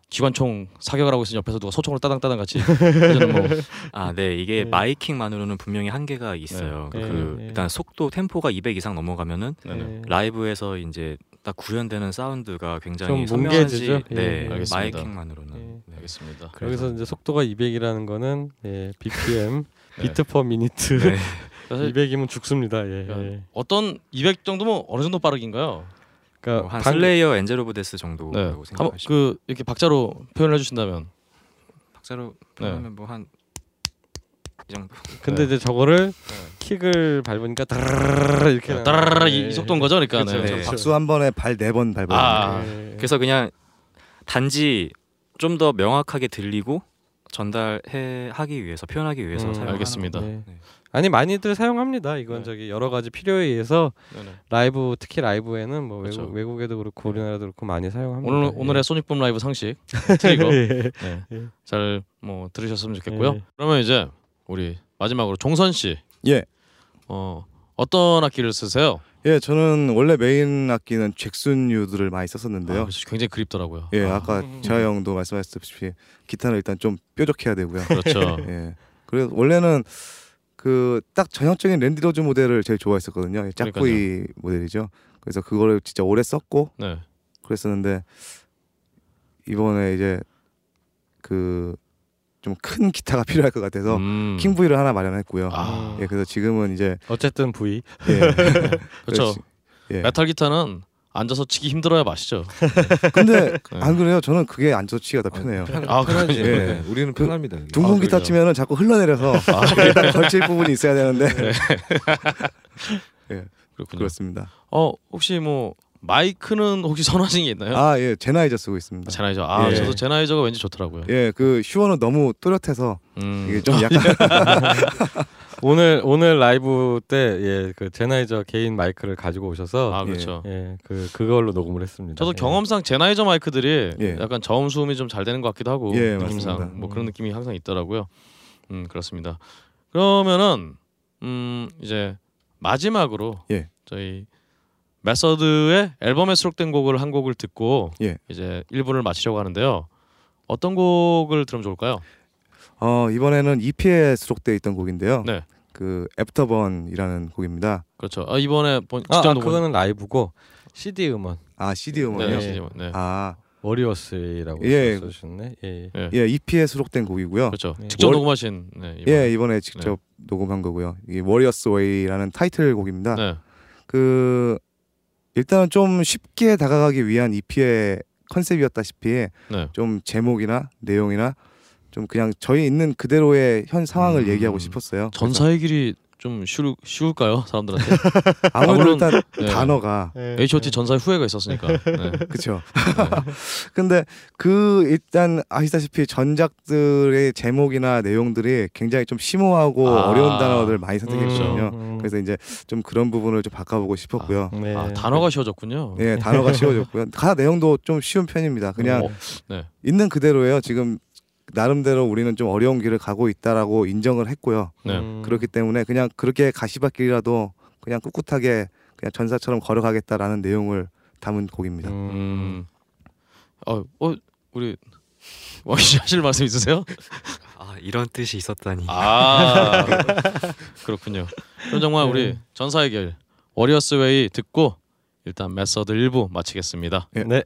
기관총 사격을 하고 있으니 옆에서 누가 소총을 따당따당 같이 [laughs] 뭐 아, 네. 이게 네. 마이킹만으로는 분명히 한계가 있어요. 네. 그 네. 일단 속도 템포가 200 이상 넘어가면은. 예. 라이브에서 이제 딱 구현되는 사운드가 굉장히? 선명하지. 예, 네. 예. 마이킹만으로는. 예. 네. 알겠습니다. 여기서 이제 속도가 200이라는 거는 예, BPM [laughs] 네. beat per minute 네. [laughs] 사실 200이면 죽습니다. 예. 그러니까 예. 어떤 200 정도면 어느 정도 빠르긴가요? 그러니까 뭐 한 방- 슬레이어 Angel Death 정도라고 네. 생각하시면 그 이렇게 박자로 표현을 해주신다면 박자로 네. 표현하면 뭐한 이 정도. 근데 네. 이제 저거를 킥을 밟으니까 따르르르 이렇게 따라라라 거예요. 이, 이 속도인 거죠, 그러니까. 그렇죠, 네. 박수 한 번에 발 네 번 밟아야 아. 예. 그래서 그냥 단지 좀 더 명확하게 들리고 전달해 하기 위해서 표현하기 위해서 음, 사용하는 알겠습니다. 네. 네. 아니 많이들 사용합니다. 이건 네. 저기 여러 가지 필요에 의해서 네네. 라이브 특히 라이브에는 뭐 그렇죠. 외국, 외국 에도 그렇고 우리나라도 그렇고 많이 사용합니다. 오늘 예. 오늘의 소닉붐 라이브 상식 트리거 [laughs] 예. 네. 예. 잘뭐 들으셨으면 좋겠고요. 예. 그러면 이제 우리 마지막으로 종선 씨. 예. 어 어떤 악기를 쓰세요? 예, 저는 원래 메인 악기는 잭슨 유드를 많이 썼었는데요. 아, 그래서 굉장히 그립더라고요. 예, 아, 아까 재하 형도 말씀하셨다시피 기타는 일단 좀 뾰족해야 되고요. 그렇죠. [laughs] 예. 그래서 원래는 그 딱 전형적인 랜디 로즈 모델을 제일 좋아했었거든요. 짝귀 모델이죠. 그래서 그거를 진짜 오래 썼고 네. 그랬었는데 이번에 이제 그 좀 큰 기타가 필요할 것 같아서 음. King V를 하나 마련했고요. 아. 예, 그래서 지금은 이제 어쨌든 V. 예. [laughs] 그렇죠. 예. 메탈 기타는 앉아서 치기 힘들어야 맛이죠. 근데 네. 안 그래요? 저는 그게 앉아서 치기가 더 편해요. 편, 아, 편하지. 예. 우리는 편합니다. 그게. 둥근 아, 기타? 치면은 자꾸 흘러내려서 [laughs] 일단 걸칠 부분이 있어야 되는데 [laughs] 그렇군요. 그렇습니다. 어 혹시 뭐 마이크는 혹시 게 있나요? 아 예, 젠하이저 쓰고 있습니다. 젠하이저. 아 예. 저도 젠하이저가 왠지 좋더라고요. 예, 그 슈어는 너무 또렷해서 음. 이게 좀 약간 [laughs] [laughs] 오늘 오늘 라이브 때예그 제나이저 개인 마이크를 가지고 오셔서 아 그렇죠. 예그 그걸로 녹음을 했습니다. 저도 예. 경험상 제나이저 마이크들이 예. 약간 저음 소음이 좀 잘 되는 것 같기도 하고 예, 느낌상 맞습니다. 뭐 그런 느낌이 항상 있더라고요. 음 그렇습니다. 그러면은 음 이제 마지막으로 예. 저희 메서드의 앨범에 수록된 곡을 한 곡을 듣고 예. 이제 1부를 마치려고 하는데요. 어떤 곡을 들으면 좋을까요? 어 이번에는 EP에 수록돼 있던 곡인데요. 네. 그 Afterburn이라는 곡입니다. 그렇죠. 아, 이번에 본 아, 직접 아 녹음- 그거는 라이브고 CD 음원 아 CD 네, 음원이요. 예. CD 네. 네. 아 Warrior's라고 예. 써주셨네. 예. 예. 예, EP에 수록된 곡이고요. 그렇죠. 네. 직접 월- 녹음하신 네, 이번. 예, 이번에 직접 녹음한 거고요. 이 Warrior's Way라는 타이틀 곡입니다. 네. 그 일단은 좀 쉽게 다가가기 위한 EP의 컨셉이었다시피 네. 좀 제목이나 내용이나 좀 그냥 저희 있는 그대로의 현 상황을 음. 얘기하고 싶었어요. 전사의 길이 좀 쉬울, 쉬울까요 사람들한테? 아, [laughs] 아무래도 일단 네. 단어가 H.O.T 전사의 후회가 있었으니까. [laughs] 네. 그렇죠. [laughs] 근데 그 일단 아시다시피 전작들의 제목이나 내용들이 굉장히 좀 심오하고 아. 어려운 단어들 많이 선택했거든요. 음, 그래서 이제 좀 그런 부분을 좀 바꿔보고 싶었고요. 네. 아, 단어가 쉬워졌군요. 네, 단어가 쉬워졌고요. 가 내용도 좀 쉬운 편입니다. 그냥 어, 네. 있는 그대로예요. 지금 나름대로 우리는 좀 어려운 길을 가고 있다라고 인정을 했고요. 네. 음. 그렇기 때문에 그냥 그렇게 가시밭길이라도 그냥 꿋꿋하게 그냥 전사처럼 걸어가겠다라는 내용을 담은 곡입니다. 음. 음. 어, 어 우리 왕희 씨 [laughs] 하실 말씀 있으세요? 아 이런 뜻이 있었다니. 아 그렇군요. 그럼 정말 우리 네. 전사의 길 Warrior's Way 듣고 일단 메서드 1부 마치겠습니다. 예. 네.